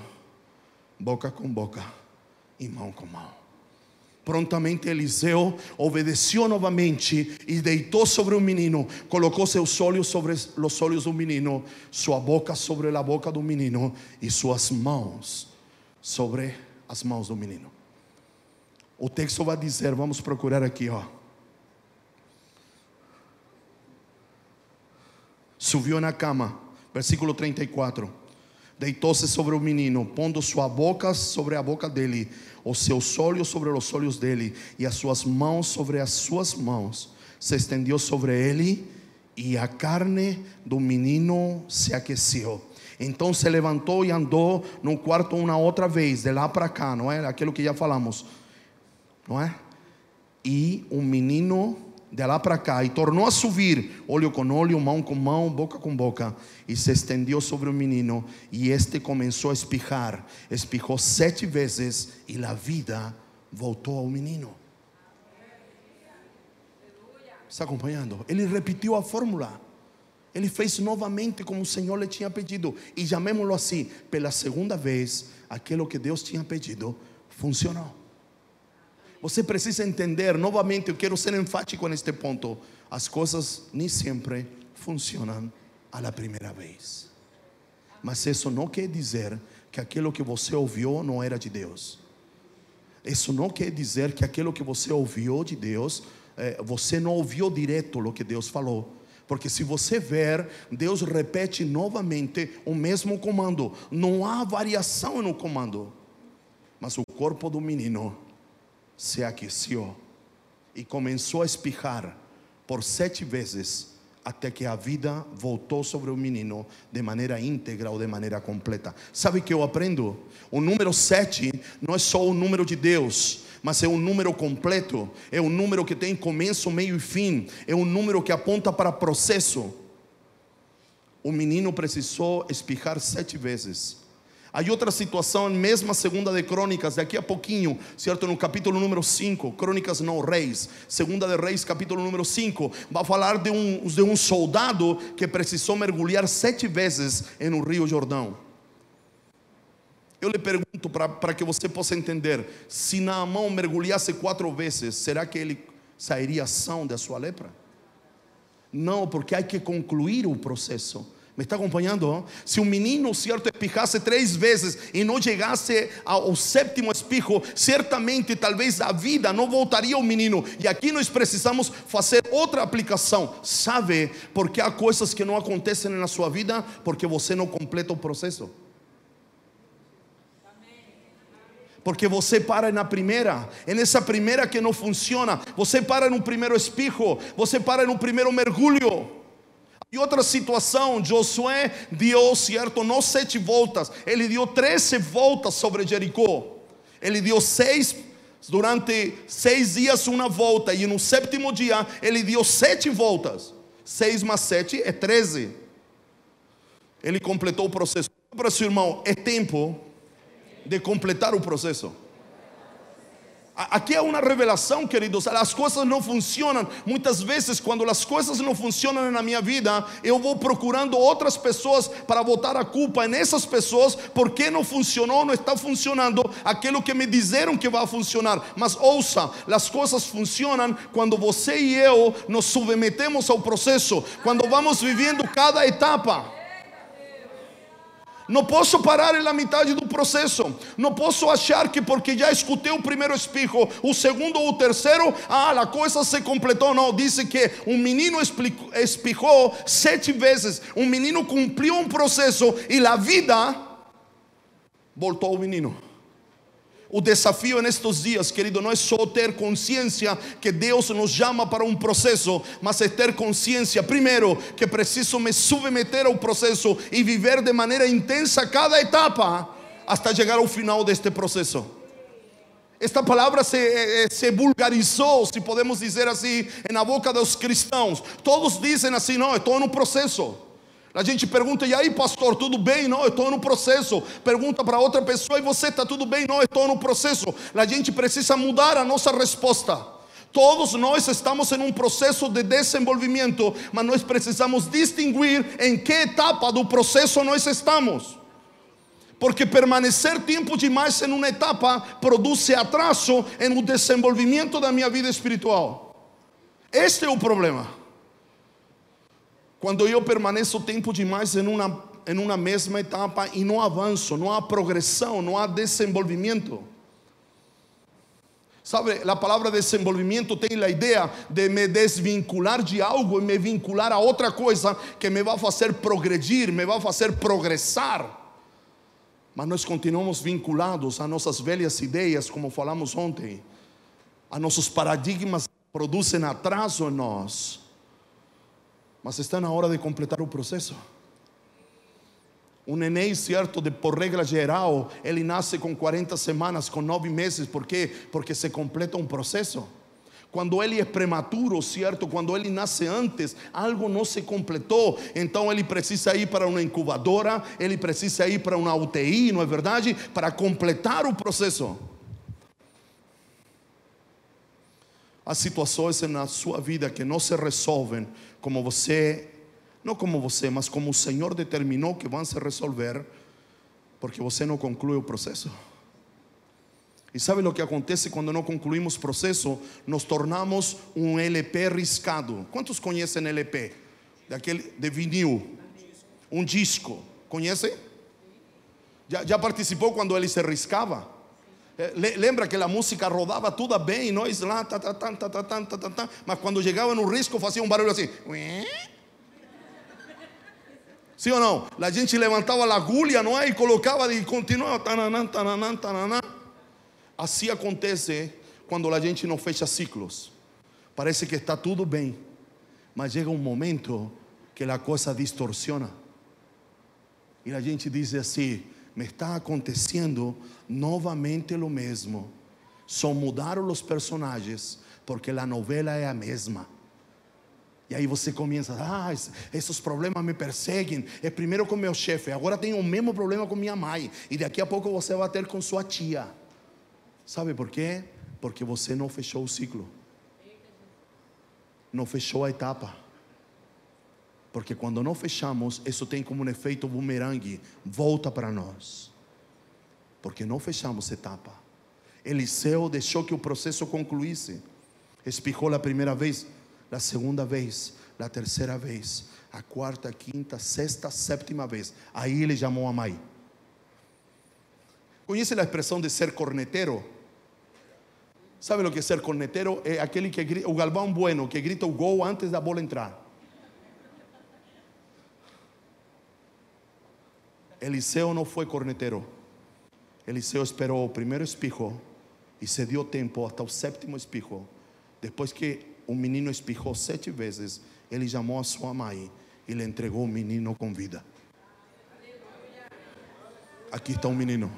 boca com boca e mão com mão. Prontamente Eliseu obedeceu novamente e deitou sobre o menino, colocou seus olhos sobre os olhos do menino, sua boca sobre a boca do menino e suas mãos sobre as mãos do menino. O texto vai dizer, vamos procurar aqui, ó. Subiu na cama, versículo 34. Deitou-se sobre o menino, pondo sua boca sobre a boca dele, os seus olhos sobre os olhos dele, e as suas mãos sobre as suas mãos. Se estendeu sobre ele, e a carne do menino se aqueceu. Então se levantou e andou no quarto uma outra vez, de lá para cá, não é? Aquilo que já falamos não é? E um menino de lá para cá, e tornou a subir, olho com olho, mão com mão, boca com boca, e se estendeu sobre o menino, e este começou a espirrar, espirrou sete vezes, e a vida voltou ao menino. Está acompanhando? Ele repetiu a fórmula. Ele fez novamente como o Senhor lhe tinha pedido. E chamémoslo assim: pela segunda vez, aquilo que Deus tinha pedido funcionou. Você precisa entender, novamente, eu quero ser enfático neste ponto: as coisas nem sempre funcionam à primeira vez. Mas isso não quer dizer que aquilo que você ouviu não era de Deus. Isso não quer dizer que aquilo que você ouviu de Deus, eh, você não ouviu direto o que Deus falou. Porque se você ver, Deus repete novamente o mesmo comando. Não há variação no comando. Mas o corpo do menino se aqueceu e começou a espirrar por sete vezes até que a vida voltou sobre o menino de maneira íntegra ou de maneira completa. Sabe que eu aprendo? O número sete não é só o número de Deus, mas é um número completo, é um número que tem começo, meio e fim, é um número que aponta para processo. O menino precisou espirrar sete vezes Há outra situação, mesma segunda de Crônicas, daqui a pouquinho, certo? No capítulo número 5, Crônicas não Reis, segunda de Reis, capítulo número 5, vai falar de um, de um soldado que precisou mergulhar sete vezes no Rio Jordão. Eu lhe pergunto para que você possa entender: se Naamão mergulhasse quatro vezes, será que ele sairia são da sua lepra? Não, porque há que concluir o processo. Me está acompanhando? Se um menino, certo, espichasse três vezes e não chegasse ao sétimo espirro, certamente, talvez a vida não voltaria ao menino. E aqui nós precisamos fazer outra aplicação. Sabe? Porque há coisas que não acontecem na sua vida porque você não completa o processo. Porque você para na primeira, é nessa primeira que não funciona. Você para no primeiro espirro, você para no primeiro mergulho. E outra situação, Josué deu, certo, não sete voltas, ele deu treze voltas sobre Jericó. Ele deu seis, durante seis dias uma volta, e no sétimo dia ele deu sete voltas. Seis mais sete é treze. Ele completou o processo. Para seu irmão, é tempo de completar o processo. Aqui é uma revelação, queridos. As coisas não funcionam. Muitas vezes, quando as coisas não funcionam na minha vida, eu vou procurando outras pessoas para botar a culpa nessas pessoas porque não funcionou, não está funcionando aquilo que me disseram que vai funcionar. Mas ouça, as coisas funcionam quando você e eu nos submetemos ao processo, quando vamos vivendo cada etapa. Não posso parar na metade do processo. Não posso achar que porque já escutei o primeiro espirro, o segundo ou o terceiro, ah, a coisa se completou. Não, disse que um menino espirrou sete vezes. Um menino cumpriu um processo e a vida voltou ao menino. O desafio en estos días, querido, no es solo tener conciencia que Dios nos llama para un proceso, mas es tener conciencia, primero, que preciso me submeter al proceso y vivir de manera intensa cada etapa hasta llegar al final de este proceso. Esta palabra se, eh, eh, se, vulgarizó, si podemos decir así, en la boca de los cristianos. Todos dicen así, no, estoy en un proceso. A gente pergunta, e aí, pastor, tudo bem? Não, eu estou no processo. Pergunta para outra pessoa, e você está tudo bem? Não, eu estou no processo. A gente precisa mudar a nossa resposta. Todos nós estamos em um processo de desenvolvimento, mas nós precisamos distinguir em que etapa do processo nós estamos. Porque permanecer tempo demais em uma etapa produz atraso no desenvolvimento da minha vida espiritual. Este é o problema. Quando eu permaneço tempo demais em uma, em uma mesma etapa e não avanço, não há progressão, não há desenvolvimento. Sabe, a palavra desenvolvimento tem a ideia de me desvincular de algo e me vincular a outra coisa que me vai fazer progredir, me vai fazer progressar. Mas nós continuamos vinculados a nossas velhas ideias, como falamos ontem, a nossos paradigmas que produzem atraso em nós. Mas está na hora de completar o processo. Um neném, certo, de, por regra geral, ele nasce com 40 semanas, com 9 meses, por quê? Porque se completa um processo. Quando ele é prematuro, certo? Quando ele nasce antes, algo não se completou. Então ele precisa ir para uma incubadora, ele precisa ir para uma UTI, não é verdade? Para completar o processo. Há situações na sua vida que não se resolvem como você, não como você, mas como o Senhor determinou que vão se resolver, porque você não conclui o processo. E sabe o que acontece quando não concluímos processo? Nos tornamos um LP riscado. Quantos conhecem LP? Daquele de vinil. Um disco. Conhecem? Já, já participou quando ele se riscava? Lembra que a música rodava tudo bem e nós lá, tá, tá, tá, tá, tá, tá, tá, tá, mas quando chegava no risco fazia um barulho assim. Sim ou não? A gente levantava a agulha, não é? E colocava e continuava. Tananã, tananã, tananã. Assim acontece quando a gente não fecha ciclos. Parece que está tudo bem, mas chega um momento que a coisa distorciona. E a gente diz assim: me está acontecendo novamente o mesmo. Só mudaram os personagens, porque a novela é a mesma. E aí você começa, ah, esses problemas me perseguem. É primeiro com meu chefe, agora tenho o mesmo problema com minha mãe. E daqui a pouco você vai ter com sua tia. Sabe por quê? Porque você não fechou o ciclo. Não fechou a etapa. Porque quando não fechamos, isso tem como um efeito bumerangue, volta para nós. porque não fechamos etapa. Eliseu deixou que o processo concluísse. Espirrou a primeira vez, a segunda vez, a terceira vez, a quarta, a quinta, sexta, sétima vez. Aí ele chamou a mãe. Conhece a expressão de ser corneteiro? Sabe o que é ser corneteiro? É aquele que grita, o galvão bueno, que grita o gol antes da bola entrar. Eliseu não foi corneteiro. Eliseu esperou o primeiro espirro e se deu tempo até o sétimo espirro. Depois que o menino espirrou sete vezes, ele chamou a sua mãe e lhe entregou o menino com vida. Aqui está o menino.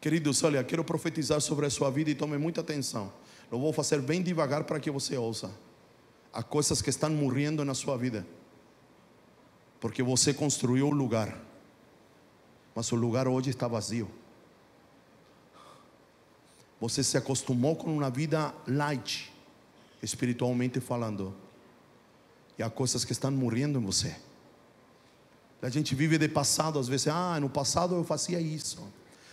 Queridos, olha, quero profetizar sobre a sua vida e tome muita atenção. Eu vou fazer bem devagar para que você ouça. Há coisas que estão morrendo na sua vida, porque você construiu o lugar, mas o lugar hoje está vazio. Você se acostumou com uma vida light, espiritualmente falando, e há coisas que estão morrendo em você. A gente vive de passado, às vezes, ah, no passado eu fazia isso.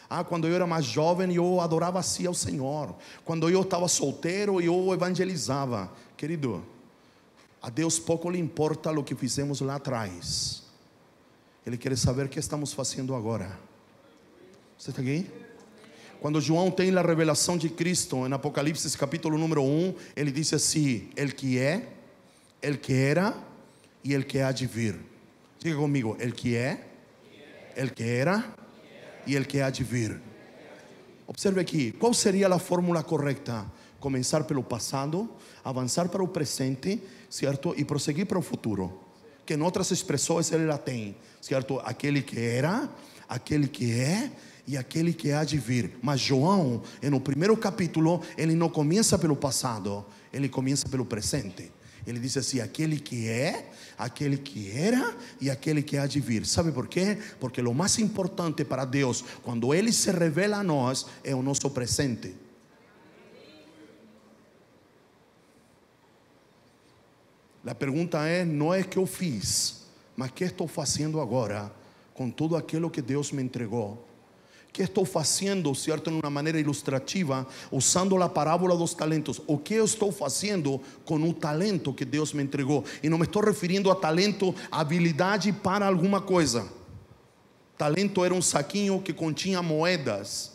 Ah, quando eu era mais jovem, eu adorava assim ao Senhor. Quando eu estava solteiro, eu evangelizava. Querido, a Deus pouco lhe importa o que fizemos lá atrás. Ele quer saber o que estamos fazendo agora. Você está aqui? Quando João tem a revelação de Cristo, em Apocalipse capítulo número 1, ele diz assim: El que é, el que era e el que há de vir. Diga comigo: El que é, el que era e el que há de vir. Observe aqui, qual seria a fórmula correta? Começar pelo passado, avançar para o presente, certo? E prosseguir para o futuro. Que em outras expressões ele lá tem, certo? Aquele que era, aquele que é e aquele que há de vir. Mas João, no primeiro capítulo, ele não começa pelo passado, ele começa pelo presente. Ele diz assim: aquele que é, aquele que era e aquele que há de vir. Sabe por quê? Porque o mais importante para Deus, quando Ele se revela a nós, é o nosso presente. A pergunta é: não é que eu fiz, mas que estou fazendo agora com tudo aquilo que Deus me entregou? que estou fazendo, certo, de uma maneira ilustrativa, usando a parábola dos talentos. O que eu estou fazendo com o talento que Deus me entregou? E não me estou referindo a talento, habilidade para alguma coisa. Talento era um saquinho que continha moedas.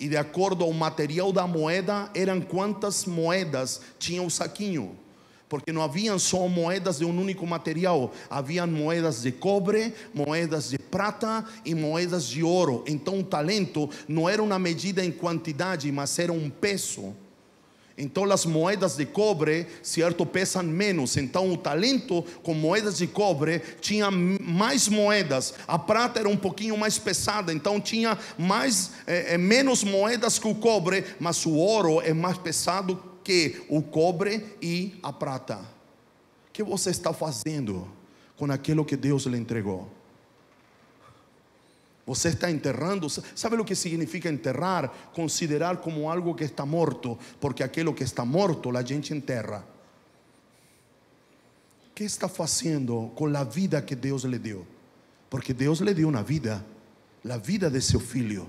E de acordo ao material da moeda, eram quantas moedas tinha o saquinho porque não haviam só moedas de um único material, haviam moedas de cobre, moedas de prata e moedas de ouro. Então o talento não era uma medida em quantidade, mas era um peso. Então as moedas de cobre, certo, pesam menos. Então o talento com moedas de cobre tinha mais moedas. A prata era um pouquinho mais pesada, então tinha mais é, menos moedas que o cobre, mas o ouro é mais pesado que o cobre e a prata. O que você está fazendo com aquilo que Deus lhe entregou? Você está enterrando, sabe o que significa enterrar? Considerar como algo que está morto, porque aquilo que está morto a gente enterra. O que está fazendo com a vida que Deus lhe deu? Porque Deus lhe deu uma vida, a vida de seu filho.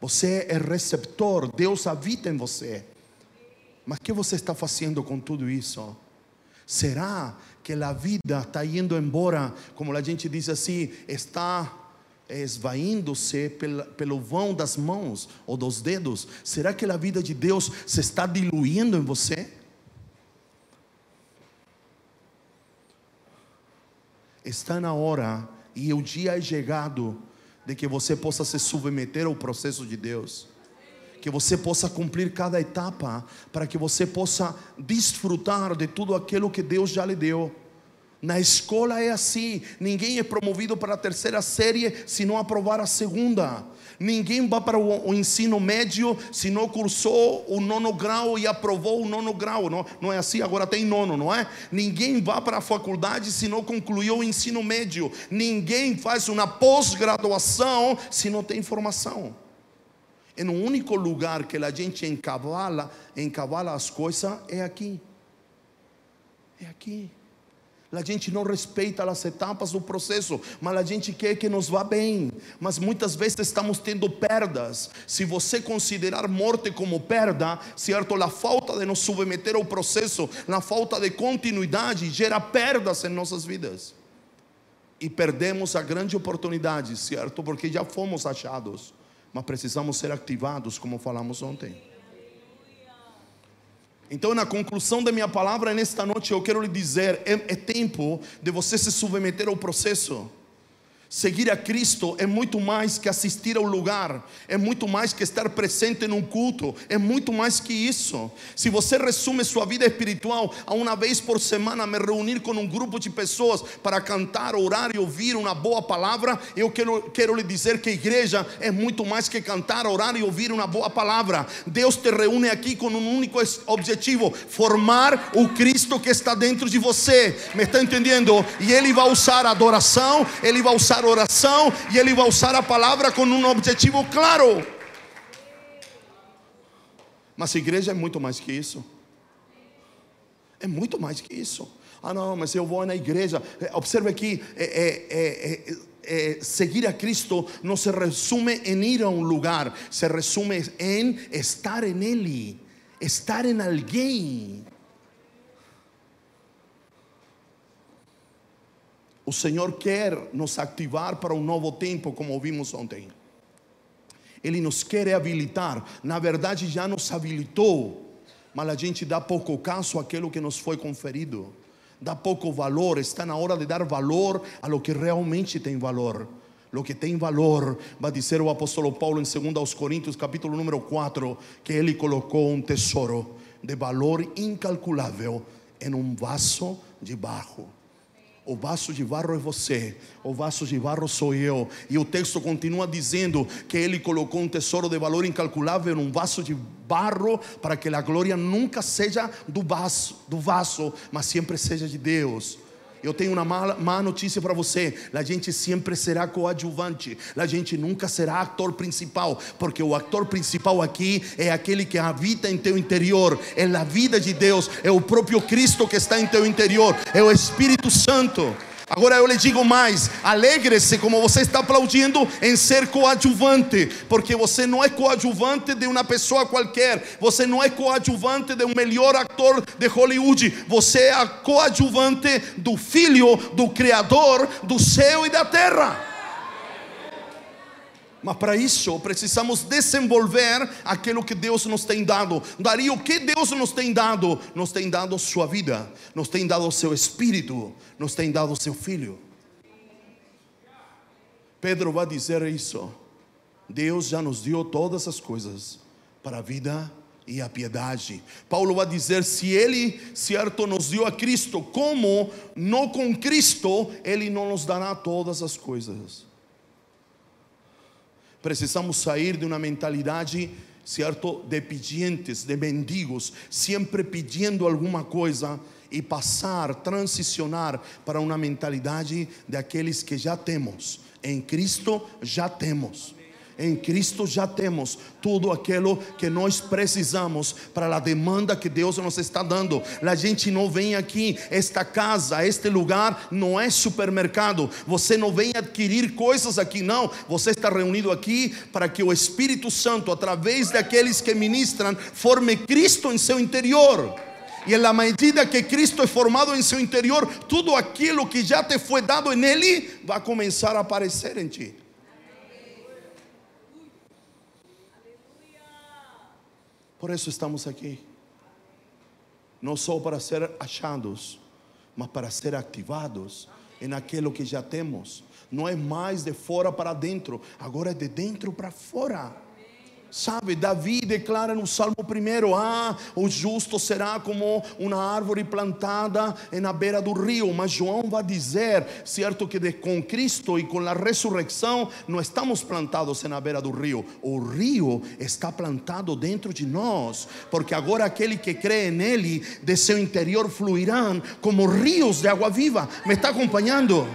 Você é receptor, Deus habita em você. Mas o que você está fazendo com tudo isso? Será que a vida está indo embora, como a gente diz assim, está esvaindo-se pelo vão das mãos ou dos dedos? Será que a vida de Deus se está diluindo em você? Está na hora e o dia é chegado de que você possa se submeter ao processo de Deus que você possa cumprir cada etapa, para que você possa desfrutar de tudo aquilo que Deus já lhe deu. Na escola é assim: ninguém é promovido para a terceira série se não aprovar a segunda. Ninguém vai para o, ensino médio se não cursou o nono grau e aprovou o nono grau. Não, não é assim, agora tem nono, não é? Ninguém vai para a faculdade se não concluiu o ensino médio. Ninguém faz uma pós-graduação se não tem formação. E no único lugar que a gente encavala, encavala as coisas é aqui. É aqui. A gente não respeita as etapas do processo, mas a gente quer que nos vá bem. Mas muitas vezes estamos tendo perdas. Se você considerar morte como perda, certo? A falta de nos submeter ao processo, a falta de continuidade, gera perdas em nossas vidas. E perdemos a grande oportunidade, certo? Porque já fomos achados, mas precisamos ser ativados, como falamos ontem. Então, na conclusão da minha palavra nesta noite, eu quero lhe dizer: é, é tempo de você se submeter ao processo. Seguir a Cristo é muito mais que assistir ao lugar, é muito mais que estar presente num culto, é muito mais que isso. Se você resume sua vida espiritual a uma vez por semana me reunir com um grupo de pessoas para cantar, orar e ouvir uma boa palavra, eu quero, quero lhe dizer que a igreja é muito mais que cantar, orar e ouvir uma boa palavra. Deus te reúne aqui com um único objetivo: formar o Cristo que está dentro de você. Me está entendendo? E Ele vai usar a adoração, Ele vai usar oração e Ele vai usar a palavra com um objetivo claro. Mas a igreja é muito mais que isso. É muito mais que isso. Ah, não, mas eu vou na igreja. É, observe aqui: é, é, é, seguir a Cristo não se resume em ir a um lugar, se resume em estar em Ele, estar em alguém. O Senhor quer nos ativar para um novo tempo, como vimos ontem. Ele nos quer habilitar. Na verdade, já nos habilitou, mas a gente dá pouco caso àquilo que nos foi conferido. Dá pouco valor. Está na hora de dar valor a lo que realmente tem valor. Lo que tem valor, vai dizer o apóstolo Paulo em 2 Coríntios, capítulo número 4, que ele colocou um tesouro de valor incalculável em um vaso de barro. O vaso de barro é você, o vaso de barro sou eu. E o texto continua dizendo que ele colocou um tesouro de valor incalculável num vaso de barro para que a glória nunca seja do vaso, do vaso, mas sempre seja de Deus. Eu tenho uma má, má notícia para você: a gente sempre será coadjuvante, a gente nunca será ator principal, porque o ator principal aqui é aquele que habita em teu interior, é a vida de Deus, é o próprio Cristo que está em teu interior, é o Espírito Santo. Agora eu lhe digo mais: alegre-se como você está aplaudindo em ser coadjuvante, porque você não é coadjuvante de uma pessoa qualquer, você não é coadjuvante de um melhor ator de Hollywood, você é coadjuvante do Filho do Criador do céu e da terra. Mas para isso precisamos desenvolver aquilo que Deus nos tem dado. Daria o que Deus nos tem dado? Nos tem dado sua vida, nos tem dado seu espírito, nos tem dado seu filho. Pedro vai dizer isso. Deus já nos deu todas as coisas para a vida e a piedade. Paulo vai dizer: se Ele, certo, nos deu a Cristo, como não com Cristo, Ele não nos dará todas as coisas. Precisamos sair de uma mentalidade, certo, de pedientes, de mendigos, sempre pedindo alguma coisa e passar, transicionar para uma mentalidade daqueles que já temos. Em Cristo já temos. Em Cristo já temos tudo aquilo que nós precisamos para a demanda que Deus nos está dando. A gente não vem aqui, esta casa, este lugar não é supermercado. Você não vem adquirir coisas aqui, não. Você está reunido aqui para que o Espírito Santo, através daqueles que ministram, forme Cristo em seu interior. E na medida que Cristo é formado em seu interior, tudo aquilo que já te foi dado nele vai começar a aparecer em ti. Por isso estamos aqui. Não só para ser achados, mas para ser ativados em aquilo que já temos. Não é mais de fora para dentro, agora é de dentro para fora. Sabe, Davi declara no Salmo 1: Ah, o justo será como uma árvore plantada na beira do rio. Mas João vai dizer, certo, que de, com Cristo e com a ressurreição, não estamos plantados na beira do rio. O rio está plantado dentro de nós, porque agora aquele que crê nele, de seu interior fluirão como rios de água viva. Me está acompanhando?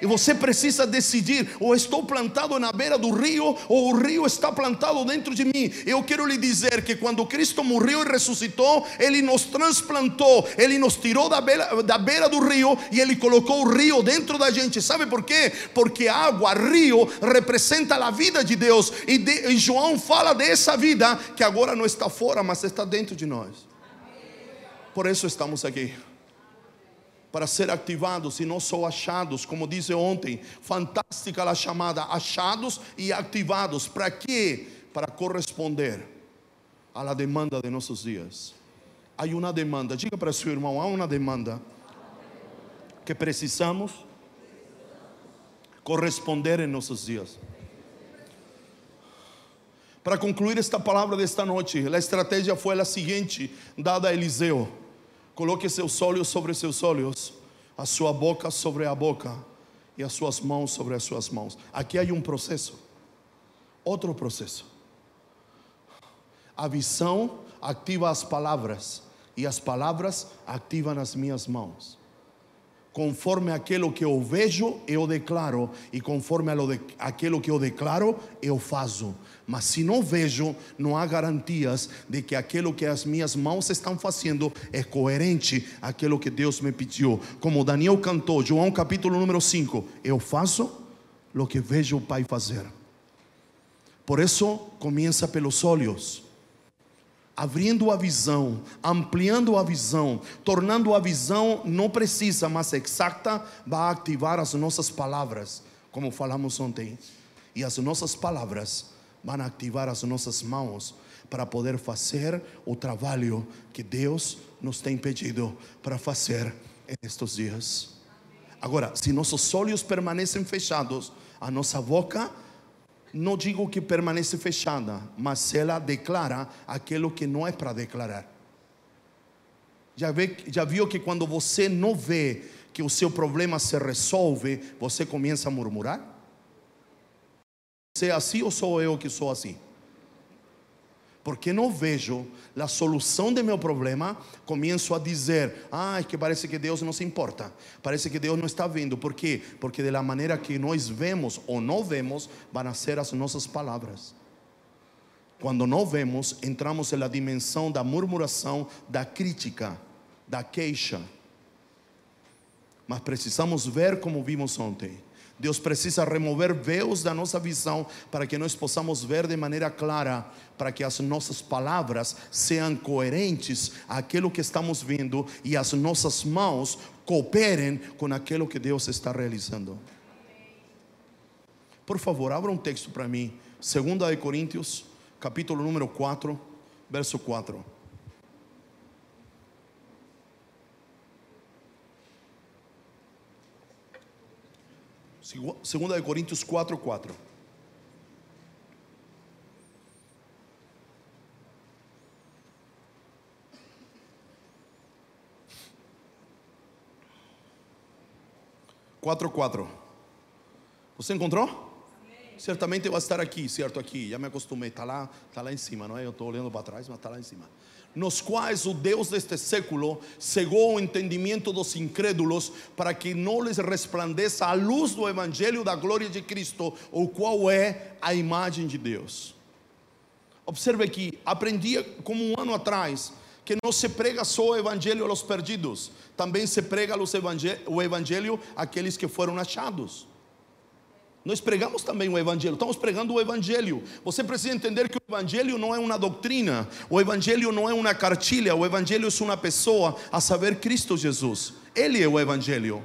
E você precisa decidir: ou estou plantado na beira do rio, ou o rio está plantado dentro de mim. Eu quero lhe dizer que quando Cristo morreu e ressuscitou, Ele nos transplantou, Ele nos tirou da beira, da beira do rio e Ele colocou o rio dentro da gente. Sabe por quê? Porque água, rio, representa a vida de Deus. E, de, e João fala dessa vida que agora não está fora, mas está dentro de nós. Por isso estamos aqui para ser ativados e não só achados, como disse ontem, fantástica a chamada, achados e ativados. Para quê? Para corresponder à demanda de nossos dias. Há uma demanda, diga para seu irmão, há uma demanda que precisamos corresponder em nossos dias. Para concluir esta palavra desta noite, a estratégia foi a seguinte, dada a Eliseu Coloque seus olhos sobre seus olhos, a sua boca sobre a boca e as suas mãos sobre as suas mãos. Aqui há um processo, outro processo. A visão ativa as palavras e as palavras ativam as minhas mãos. Conforme aquilo que eu vejo, eu declaro, e conforme aquilo que eu declaro, eu faço. Mas se não vejo, não há garantias de que aquilo que as minhas mãos estão fazendo é coerente àquilo que Deus me pediu. Como Daniel cantou, João capítulo número 5: Eu faço o que vejo o Pai fazer. Por isso, começa pelos olhos abrindo a visão, ampliando a visão, tornando a visão não precisa, mas exata, vai ativar as nossas palavras, como falamos ontem. E as nossas palavras vão ativar as nossas mãos para poder fazer o trabalho que Deus nos tem pedido para fazer estes dias. Agora, se nossos olhos permanecem fechados, a nossa boca não digo que permanece fechada, mas ela declara aquilo que não é para declarar. Já, vê, já viu que quando você não vê que o seu problema se resolve, você começa a murmurar? Você é assim ou sou eu que sou assim? Porque não vejo a solução do meu problema, começo a dizer: ah, que parece que Deus não se importa, parece que Deus não está vendo. Por quê? Porque da maneira que nós vemos ou não vemos, vão ser as nossas palavras. Quando não vemos, entramos na dimensão da murmuração, da crítica, da queixa. Mas precisamos ver como vimos ontem Deus precisa remover véus da nossa visão para que nós possamos ver de maneira clara, para que as nossas palavras sejam coerentes àquilo que estamos vendo e as nossas mãos cooperem com aquilo que Deus está realizando. Por favor, abra um texto para mim, 2 Coríntios, capítulo número 4, verso 4. Segunda de Coríntios 4, 4. Quatro, quatro. Você encontrou? Amém. Certamente vai estar aqui, certo? Aqui, já me acostumei. Está lá, está lá em cima, não é? Eu estou olhando para trás, mas está lá em cima nos quais o Deus deste século cegou o entendimento dos incrédulos para que não lhes resplandeça a luz do Evangelho da glória de Cristo, o qual é a imagem de Deus. Observe que aprendi como um ano atrás que não se prega só o Evangelho aos perdidos, também se prega o Evangelho àqueles que foram achados. Nós pregamos também o Evangelho, estamos pregando o Evangelho. Você precisa entender que o Evangelho não é uma doutrina, o Evangelho não é uma cartilha, o Evangelho é uma pessoa, a saber, Cristo Jesus. Ele é o Evangelho.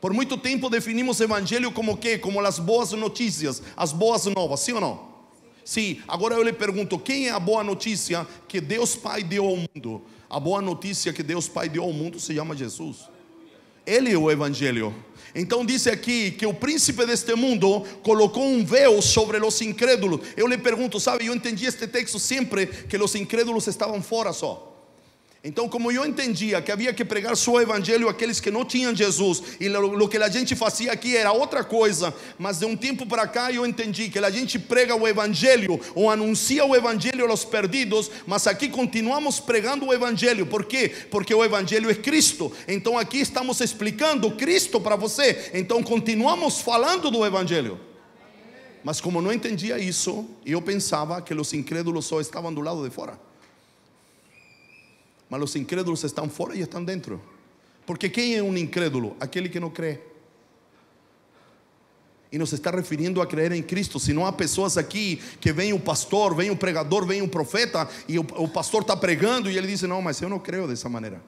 Por muito tempo definimos o Evangelho como que? Como as boas notícias, as boas novas, sim ou não? Sim, agora eu lhe pergunto: quem é a boa notícia que Deus Pai deu ao mundo? A boa notícia que Deus Pai deu ao mundo se chama Jesus. Ele é o Evangelho. Então diz aqui que o príncipe deste mundo colocou um véu sobre os incrédulos. Eu lhe pergunto, sabe, eu entendi este texto sempre que os incrédulos estavam fora só. Então, como eu entendia que havia que pregar só o evangelho àqueles que não tinham Jesus, e o que a gente fazia aqui era outra coisa, mas de um tempo para cá eu entendi que a gente prega o evangelho ou anuncia o evangelho aos perdidos, mas aqui continuamos pregando o evangelho. Por quê? Porque o evangelho é Cristo. Então aqui estamos explicando Cristo para você. Então continuamos falando do evangelho. Mas como não entendia isso, eu pensava que os incrédulos só estavam do lado de fora. Mas os incrédulos estão fora e estão dentro. Porque quem é um incrédulo? Aquele que não crê. E nos está referindo a crer em Cristo. Se não há pessoas aqui que vem o pastor, vem o pregador, vem o profeta, e o, o pastor está pregando e ele diz: Não, mas eu não creio dessa maneira.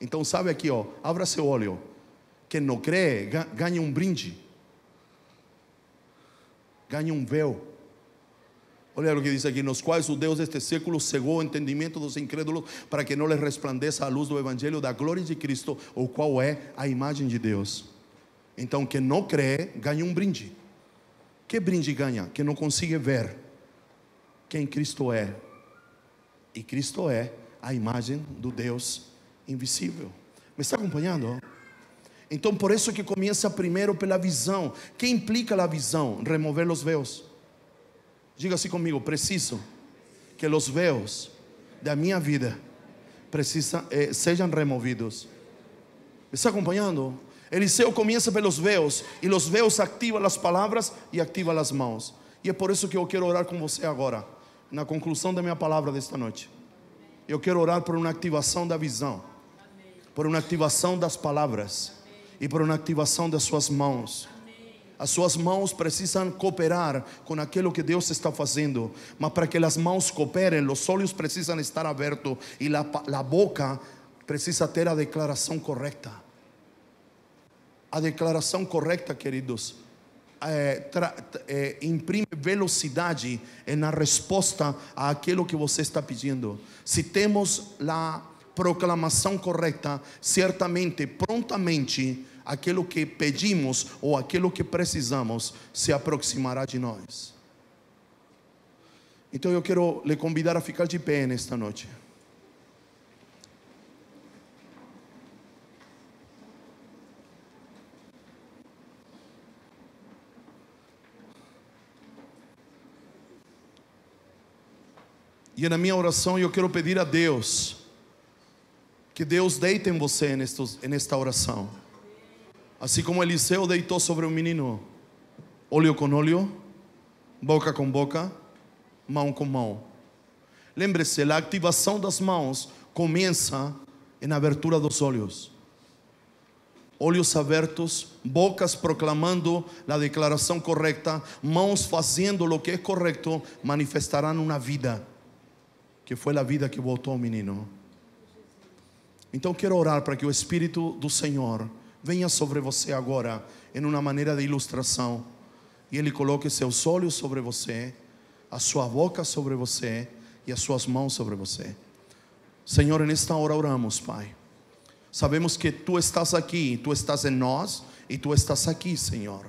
Então, sabe aqui, ó, abra seu olho. Quem não crê, ganha um brinde, ganha um véu. Olha o que diz aqui: nos quais o Deus deste século cegou o entendimento dos incrédulos para que não lhes resplandeça a luz do Evangelho da glória de Cristo, o qual é a imagem de Deus. Então, quem não crê, ganha um brinde. Que brinde ganha? Que não consegue ver quem Cristo é. E Cristo é a imagem do Deus invisível. Me está acompanhando? Então, por isso que começa primeiro pela visão. Que implica a visão? Remover os véus. Diga assim comigo: preciso que os véus da minha vida precisa, eh, sejam removidos. Está acompanhando? Eliseu começa pelos véus e os véus ativam as palavras e ativam as mãos. E é por isso que eu quero orar com você agora, na conclusão da minha palavra desta noite. Eu quero orar por uma ativação da visão, por uma ativação das palavras e por uma ativação das suas mãos. As suas mãos precisam cooperar com aquilo que Deus está fazendo. Mas para que as mãos cooperem, os olhos precisam estar abertos e a, a boca precisa ter a declaração correta. A declaração correta, queridos, é, é, imprime velocidade na resposta àquilo que você está pedindo. Se temos a proclamação correta, certamente, prontamente, aquilo que pedimos ou aquilo que precisamos se aproximará de nós. Então eu quero lhe convidar a ficar de pé nesta noite. E na minha oração eu quero pedir a Deus que Deus deite em você nesta oração. Assim como Eliseu deitou sobre o menino, óleo com óleo, boca com boca, mão com mão. Lembre-se, a ativação das mãos começa na abertura dos olhos. Olhos abertos, bocas proclamando a declaração correta, mãos fazendo o que é correto, manifestarão uma vida, que foi a vida que voltou ao menino. Então quero orar para que o Espírito do Senhor venha sobre você agora em uma maneira de ilustração e Ele coloque seus olhos sobre você, a sua boca sobre você e as suas mãos sobre você. Senhor, nesta hora oramos, Pai. Sabemos que Tu estás aqui, Tu estás em nós e Tu estás aqui, Senhor.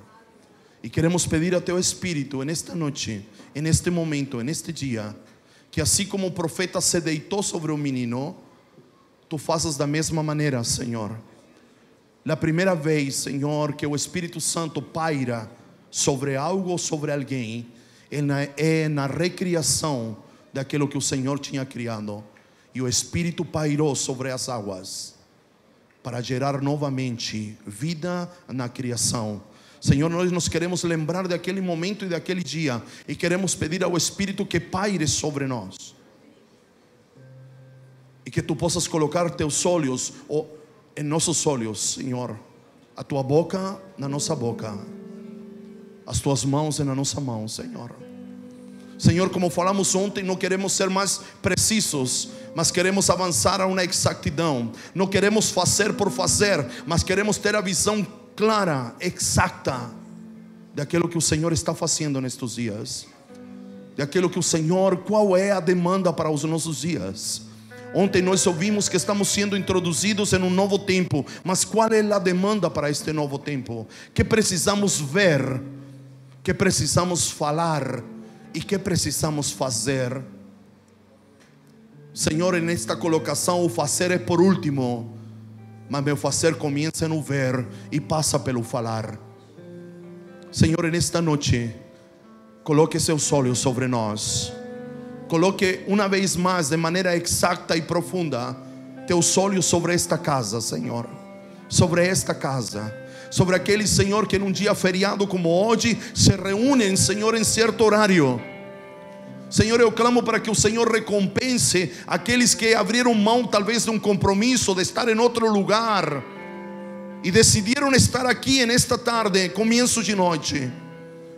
E queremos pedir a Teu Espírito nesta noite, neste momento, neste dia, que assim como o profeta se deitou sobre o menino, Tu faças da mesma maneira, Senhor a primeira vez, Senhor, que o Espírito Santo paira sobre algo ou sobre alguém, é na, é na recriação daquilo que o Senhor tinha criado. E o Espírito pairou sobre as águas para gerar novamente vida na criação. Senhor, nós nos queremos lembrar daquele momento e daquele dia e queremos pedir ao Espírito que paire sobre nós. E que tu possas colocar teus olhos, em nossos olhos, Senhor, a tua boca na nossa boca, as tuas mãos na nossa mão, Senhor. Senhor, como falamos ontem, não queremos ser mais precisos, mas queremos avançar a uma exatidão. Não queremos fazer por fazer, mas queremos ter a visão clara, exata, daquilo que o Senhor está fazendo nestes dias. Daquilo que o Senhor, qual é a demanda para os nossos dias Ontem nós ouvimos que estamos sendo introduzidos em um novo tempo, mas qual é a demanda para este novo tempo? Que precisamos ver, que precisamos falar e que precisamos fazer. Senhor, nesta colocação, o fazer é por último, mas meu fazer começa no ver e passa pelo falar. Senhor, nesta noite, coloque seus olhos sobre nós. Coloque uma vez mais, de maneira exata e profunda, teus olhos sobre esta casa, Senhor. Sobre esta casa. Sobre aquele Senhor que num dia feriado como hoje se reúnem, Senhor, em certo horário Senhor, eu clamo para que o Senhor recompense aqueles que abriram mão, talvez, de um compromisso, de estar em outro lugar e decidiram estar aqui nesta tarde, começo de noite.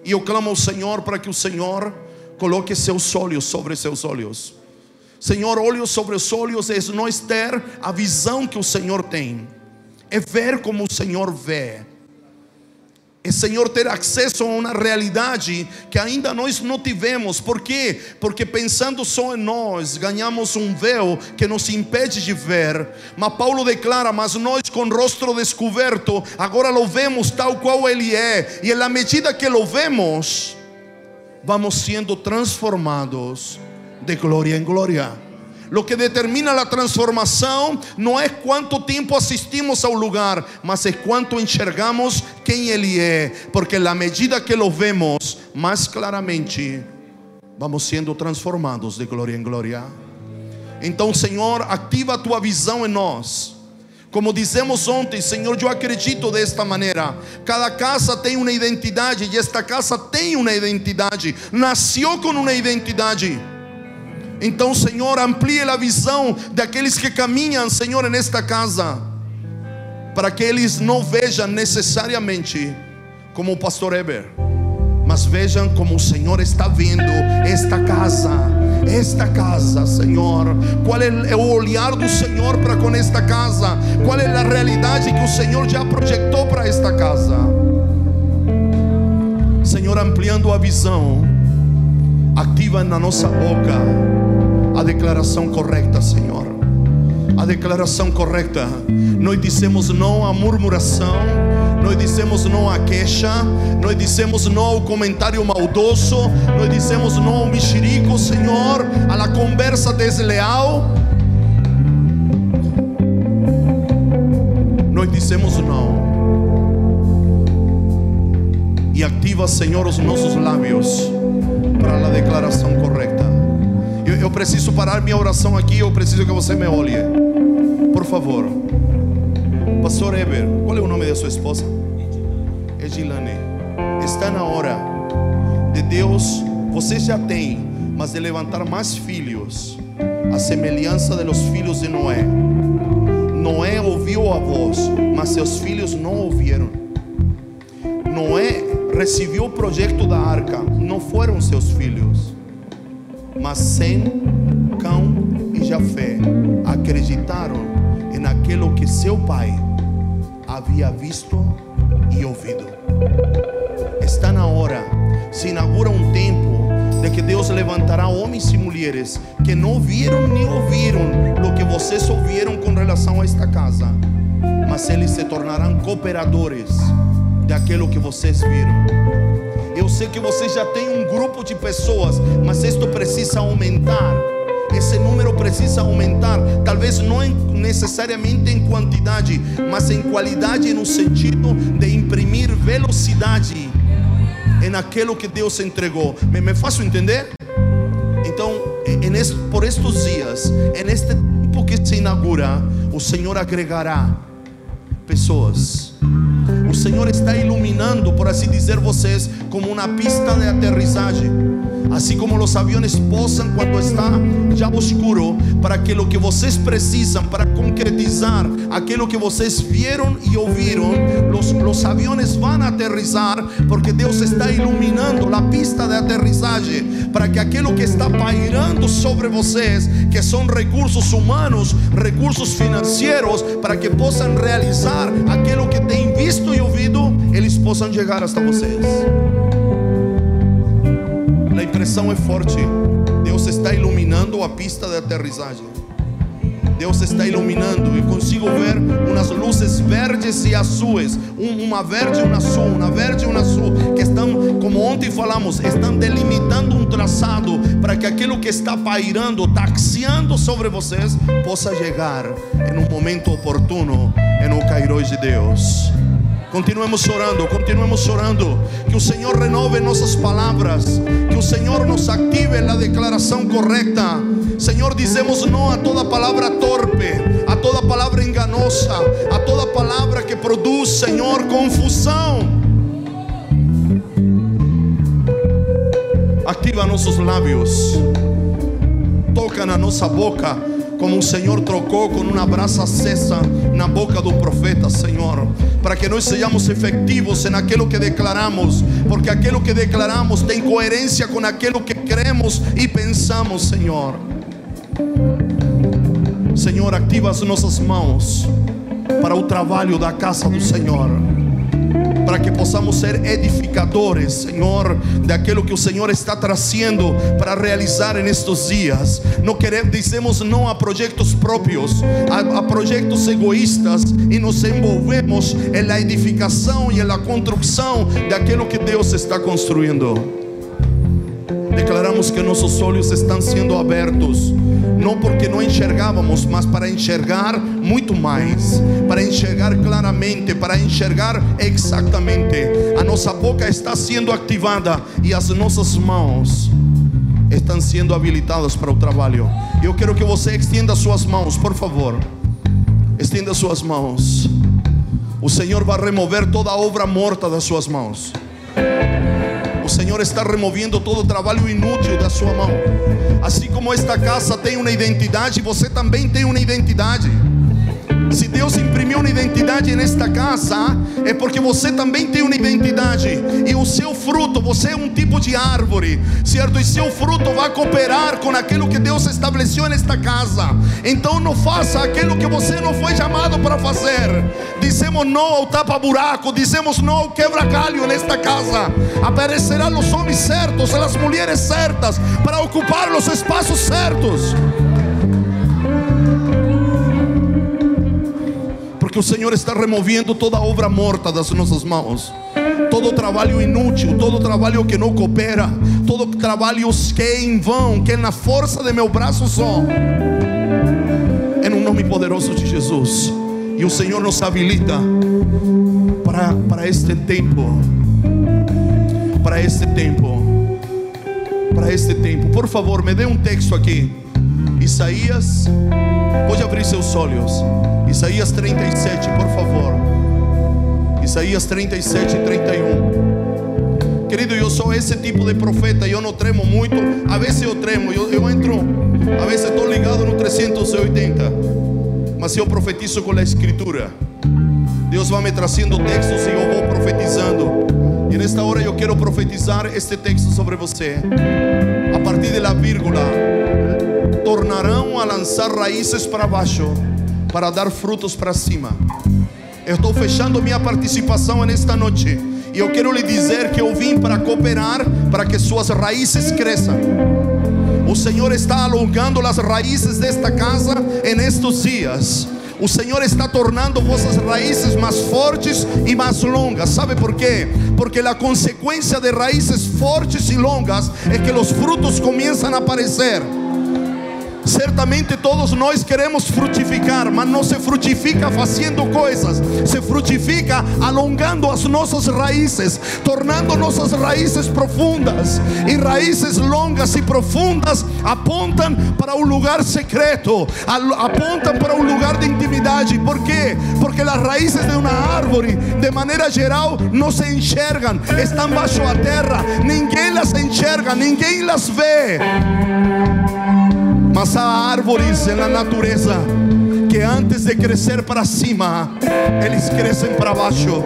E eu clamo ao Senhor para que o Senhor coloque seus olhos sobre seus olhos. Senhor, olhos sobre os olhos é nós ter a visão que o Senhor tem, é ver como o Senhor vê é Senhor ter acesso a uma realidade que ainda nós não tivemos. Por quê? Porque pensando só em nós, ganhamos um véu que nos impede de ver. Mas Paulo declara: Mas nós com o rosto descoberto, agora lo vemos tal qual Ele é, e na medida que lo vemos, vamos sendo transformados de glória em glória. Lo que determina la transformação não é quanto tempo assistimos ao lugar, mas é quanto enxergamos quem Ele é, porque na medida que lo vemos mais claramente, vamos sendo transformados de glória em glória. Então, Senhor, ativa a tua visão em nós. Como dizemos ontem, Senhor, eu acredito desta maneira. Cada casa tem uma identidade e esta casa tem uma identidade. Nasceu com uma identidade. Então, Senhor, amplie a visão daqueles que caminham, Senhor, nesta casa, para que eles não vejam necessariamente como o pastor Eber, mas vejam como o Senhor está vendo esta casa. Esta casa, Senhor, qual é o olhar do Senhor para com esta casa? Qual é a realidade que o Senhor já projetou para esta casa? Senhor, ampliando a visão, ativa na nossa boca a declaração correta, Senhor. A declaração correta. Nós dizemos não à murmuração, nós dizemos não à queixa, nós dizemos não ao comentário maldoso, nós dizemos não ao mexerico, Senhor, à la conversa desleal. Nós dizemos não. E ativa, Senhor, os nossos lábios para a declaração correta. Eu, eu preciso parar minha oração aqui. Eu preciso que você me olhe. Por favor. Pastor Eber, qual é o nome da sua esposa? Edilane. Está na hora de Deus. Você já tem, mas de levantar mais filhos, a semelhança dos filhos de Noé. Noé ouviu a voz, mas seus filhos não ouviram. Noé recebeu o projeto da arca, não foram seus filhos. Mas Sem, Cão e Jafé acreditaram em aquilo que seu pai havia visto e ouvido. Está na hora, se inaugura um tempo de que Deus levantará homens e mulheres que não viram nem ouviram o que vocês ouviram com relação a esta casa, mas eles se tornarão cooperadores daquilo que vocês viram. Eu sei que você já tem um grupo de pessoas, mas isto precisa aumentar. Esse número precisa aumentar, talvez não necessariamente em quantidade, mas em qualidade no sentido de imprimir velocidade em aquilo que Deus entregou. Me, me faço entender? Então, este, por estes dias, neste tempo que se inaugura, o Senhor agregará pessoas o Senhor está iluminando, por assim dizer, vocês como uma pista de aterrissagem. Assim como os aviões posam quando está já escuro, para que o que vocês precisam para concretizar aquilo que vocês viram e ouviram, os, os aviões vão aterrissar, porque Deus está iluminando a pista de aterrissagem, para que aquilo que está pairando sobre vocês, que são recursos humanos, recursos financeiros, para que possam realizar aquilo que têm visto e ouvido, eles possam chegar hasta vocês. A impressão é forte. Deus está iluminando a pista de aterrissagem. Deus está iluminando. Eu consigo ver umas luzes verdes e azuis, um, uma verde e uma azul, uma verde e uma azul, que estão, como ontem falamos, estão delimitando um traçado para que aquilo que está pairando, taxiando sobre vocês, possa chegar em um momento oportuno, em um Kairos de Deus. Continuemos orando, continuemos orando. Que o Senhor renove nossas palavras. Que o Senhor nos active na declaração correta. Senhor, dizemos não a toda palavra torpe, a toda palavra enganosa, a toda palavra que produz, Senhor, confusão. Ativa nossos lábios, toca na nossa boca como o Senhor trocou com uma brasa acesa na boca do profeta, Senhor, para que nós sejamos efetivos em aquilo que declaramos, porque aquilo que declaramos tem coerência com aquilo que cremos e pensamos, Senhor. Senhor, ativa as nossas mãos para o trabalho da casa do Senhor para que possamos ser edificadores, Senhor, daquilo que o Senhor está trazendo para realizar nestes dias. Não queremos, dizemos não a projetos próprios, a, a projetos egoístas e nos envolvemos na edificação e na construção daquilo que Deus está construindo. Declaramos que nossos olhos estão sendo abertos, não porque não enxergávamos, mas para enxergar muito mais, para enxergar claramente, para enxergar exatamente. A nossa boca está sendo ativada e as nossas mãos estão sendo habilitadas para o trabalho. Eu quero que você extienda suas mãos, por favor. Estenda suas mãos. O Senhor vai remover toda a obra morta das suas mãos. O Senhor está removendo todo trabalho inútil da sua mão. Assim como esta casa tem uma identidade, você também tem uma identidade. Se Deus imprimiu uma identidade nesta casa, é porque você também tem uma identidade. E o seu fruto, você é um tipo de árvore, certo? E seu fruto vai cooperar com aquilo que Deus estabeleceu nesta casa. Então não faça aquilo que você não foi chamado para fazer. Dizemos não ao tapa-buraco, dizemos não ao quebra-galho nesta casa. Aparecerão os homens certos, as mulheres certas, para ocupar os espaços certos. Que o Senhor está removendo toda obra morta das nossas mãos, todo trabalho inútil, todo trabalho que não coopera, todo trabalho que é em vão, que é na força de meu braço só. É no nome poderoso de Jesus. E o Senhor nos habilita para, para este tempo. Para este tempo. Para este tempo. Por favor, me dê um texto aqui. Isaías, pode abrir seus olhos. Isaías 37, por favor. Isaías 37 e 31. Querido, eu sou esse tipo de profeta. Eu não tremo muito. A vezes eu tremo. Eu, eu entro. A vezes estou ligado no 380. Mas eu profetizo com a Escritura. Deus vai me trazendo textos e eu vou profetizando. E nesta hora eu quero profetizar este texto sobre você. A partir da vírgula, tornarão a lançar raízes para baixo para dar frutos para cima. Eu estou fechando minha participação nesta noite. E eu quero lhe dizer que eu vim para cooperar para que suas raízes cresçam. O Senhor está alongando as raízes desta casa em estes dias. O Senhor está tornando vossas raízes mais fortes e mais longas. ¿Sabe por quê? Porque a consequência de raízes fortes e longas é que os frutos começam a aparecer. Certamente todos nós queremos frutificar, mas não se frutifica fazendo coisas, se frutifica alongando as nossas raízes, tornando nossas raízes profundas. E raízes longas e profundas apontam para um lugar secreto, apontam para um lugar de intimidade. Por quê? Porque as raízes de uma árvore, de maneira geral, não se enxergam, estão baixo a terra, ninguém las enxerga, ninguém las vê. Mas há árvores na natureza que antes de crescer para cima, eles crescem para baixo.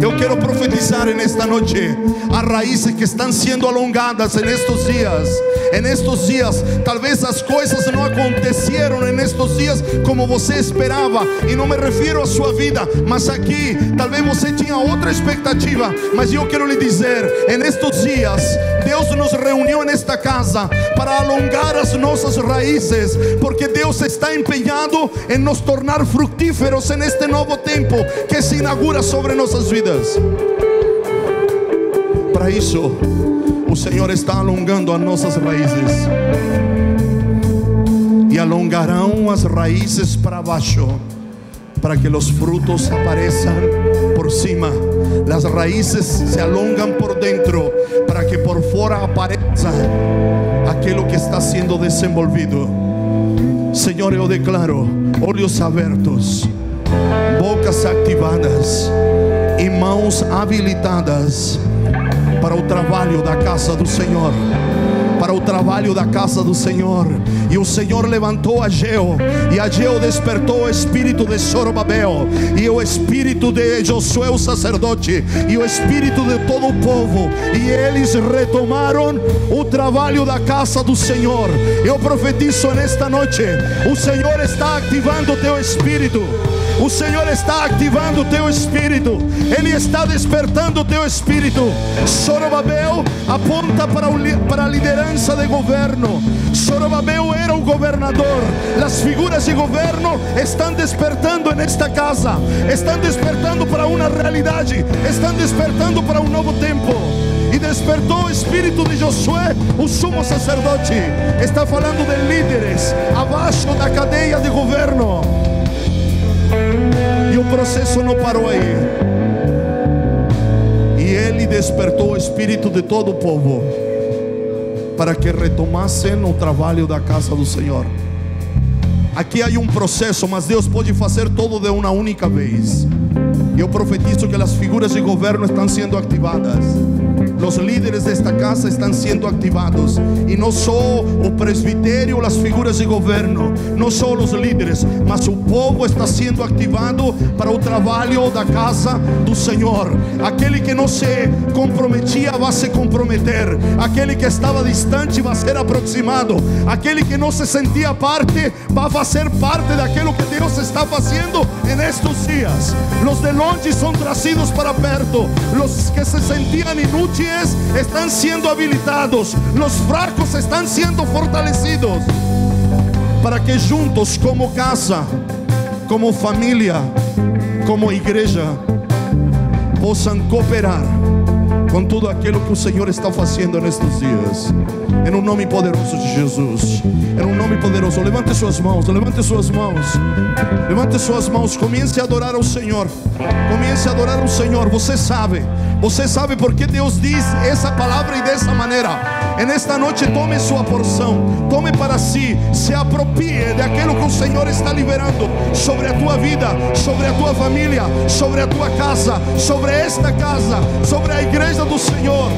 Eu quero profetizar nesta noite as raízes que estão sendo alongadas nestes dias. En estos dias, talvez as coisas não aconteceram nestes dias como você esperava, e não me refiro à sua vida, mas aqui, talvez você tinha outra expectativa, mas eu quero lhe dizer, en estes dias, Deus nos reuniu nesta casa para alongar as nossas raízes, porque Deus está empenhado em nos tornar fructíferos neste novo tempo que se inaugura sobre nossas vidas. Para isso, o Senhor está alongando as nossas raízes. E alongarão as raízes para baixo, para que os frutos apareçam por cima. As raízes se alongam por dentro, para que por fora apareça aquilo que está sendo desenvolvido. Senhor, eu declaro olhos abertos, bocas ativadas e mãos habilitadas para o trabalho da casa do Senhor. Para o trabalho da casa do Senhor, e o Senhor levantou Ageu, e Ageu despertou o espírito de Zorobabel, e o espírito de Josué, o sacerdote, e o espírito de todo o povo, e eles retomaram o trabalho da casa do Senhor. Eu profetizo nesta noite: o Senhor está ativando o teu espírito. O Senhor está ativando o teu espírito, Ele está despertando o teu espírito. Sorobabel aponta para, o, para a liderança de governo. Sorobabel era o governador. As figuras de governo estão despertando nesta casa, estão despertando para uma realidade, estão despertando para um novo tempo e despertou o espírito de Josué, o sumo sacerdote. Está falando de líderes abaixo da cadeia de governo. Processo não parou aí. E ele despertou o espírito de todo o povo para que retomassem o trabalho da casa do Senhor. Aqui há um processo, mas Deus pode fazer todo de uma única vez. Eu profetizo que as figuras de governo estão sendo ativadas. Os líderes desta casa estão sendo ativados. E não só o presbitério, as figuras de governo, não só os líderes, mas o povo está sendo ativado para o trabalho da casa do Senhor. Aquele que não se comprometia vai se comprometer. Aquele que estava distante vai ser aproximado. Aquele que não se sentia parte vai fazer parte daquilo que Deus está fazendo nestes dias. Os de longe são trazidos para perto. Os que se sentiam inúteis están siendo habilitados, los fracos están siendo fortalecidos, para que juntos como casa, como familia, como igreja, possam cooperar com tudo aquilo que o Senhor está fazendo nestes dias. Em um nome poderoso de Jesus. Em um nome poderoso. Levante suas mãos, levante suas mãos. Levante suas mãos. Comece a adorar ao Senhor. Comece a adorar ao Senhor. Você sabe. Você sabe por que Deus diz essa palavra e dessa maneira. E nesta noite tome sua porção, tome para si, se aproprie daquilo que o Senhor está liberando sobre a tua vida, sobre a tua família, sobre a tua casa, sobre esta casa, sobre a igreja do Senhor.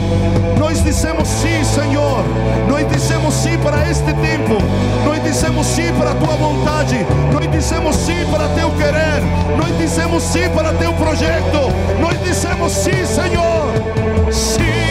Nós dissemos sim, Senhor. Nós dissemos sim para este tempo. Nós dissemos sim para a tua vontade. Nós dissemos sim para teu querer. Nós dissemos sim para teu projeto. Nós dissemos sim, Senhor. Sim.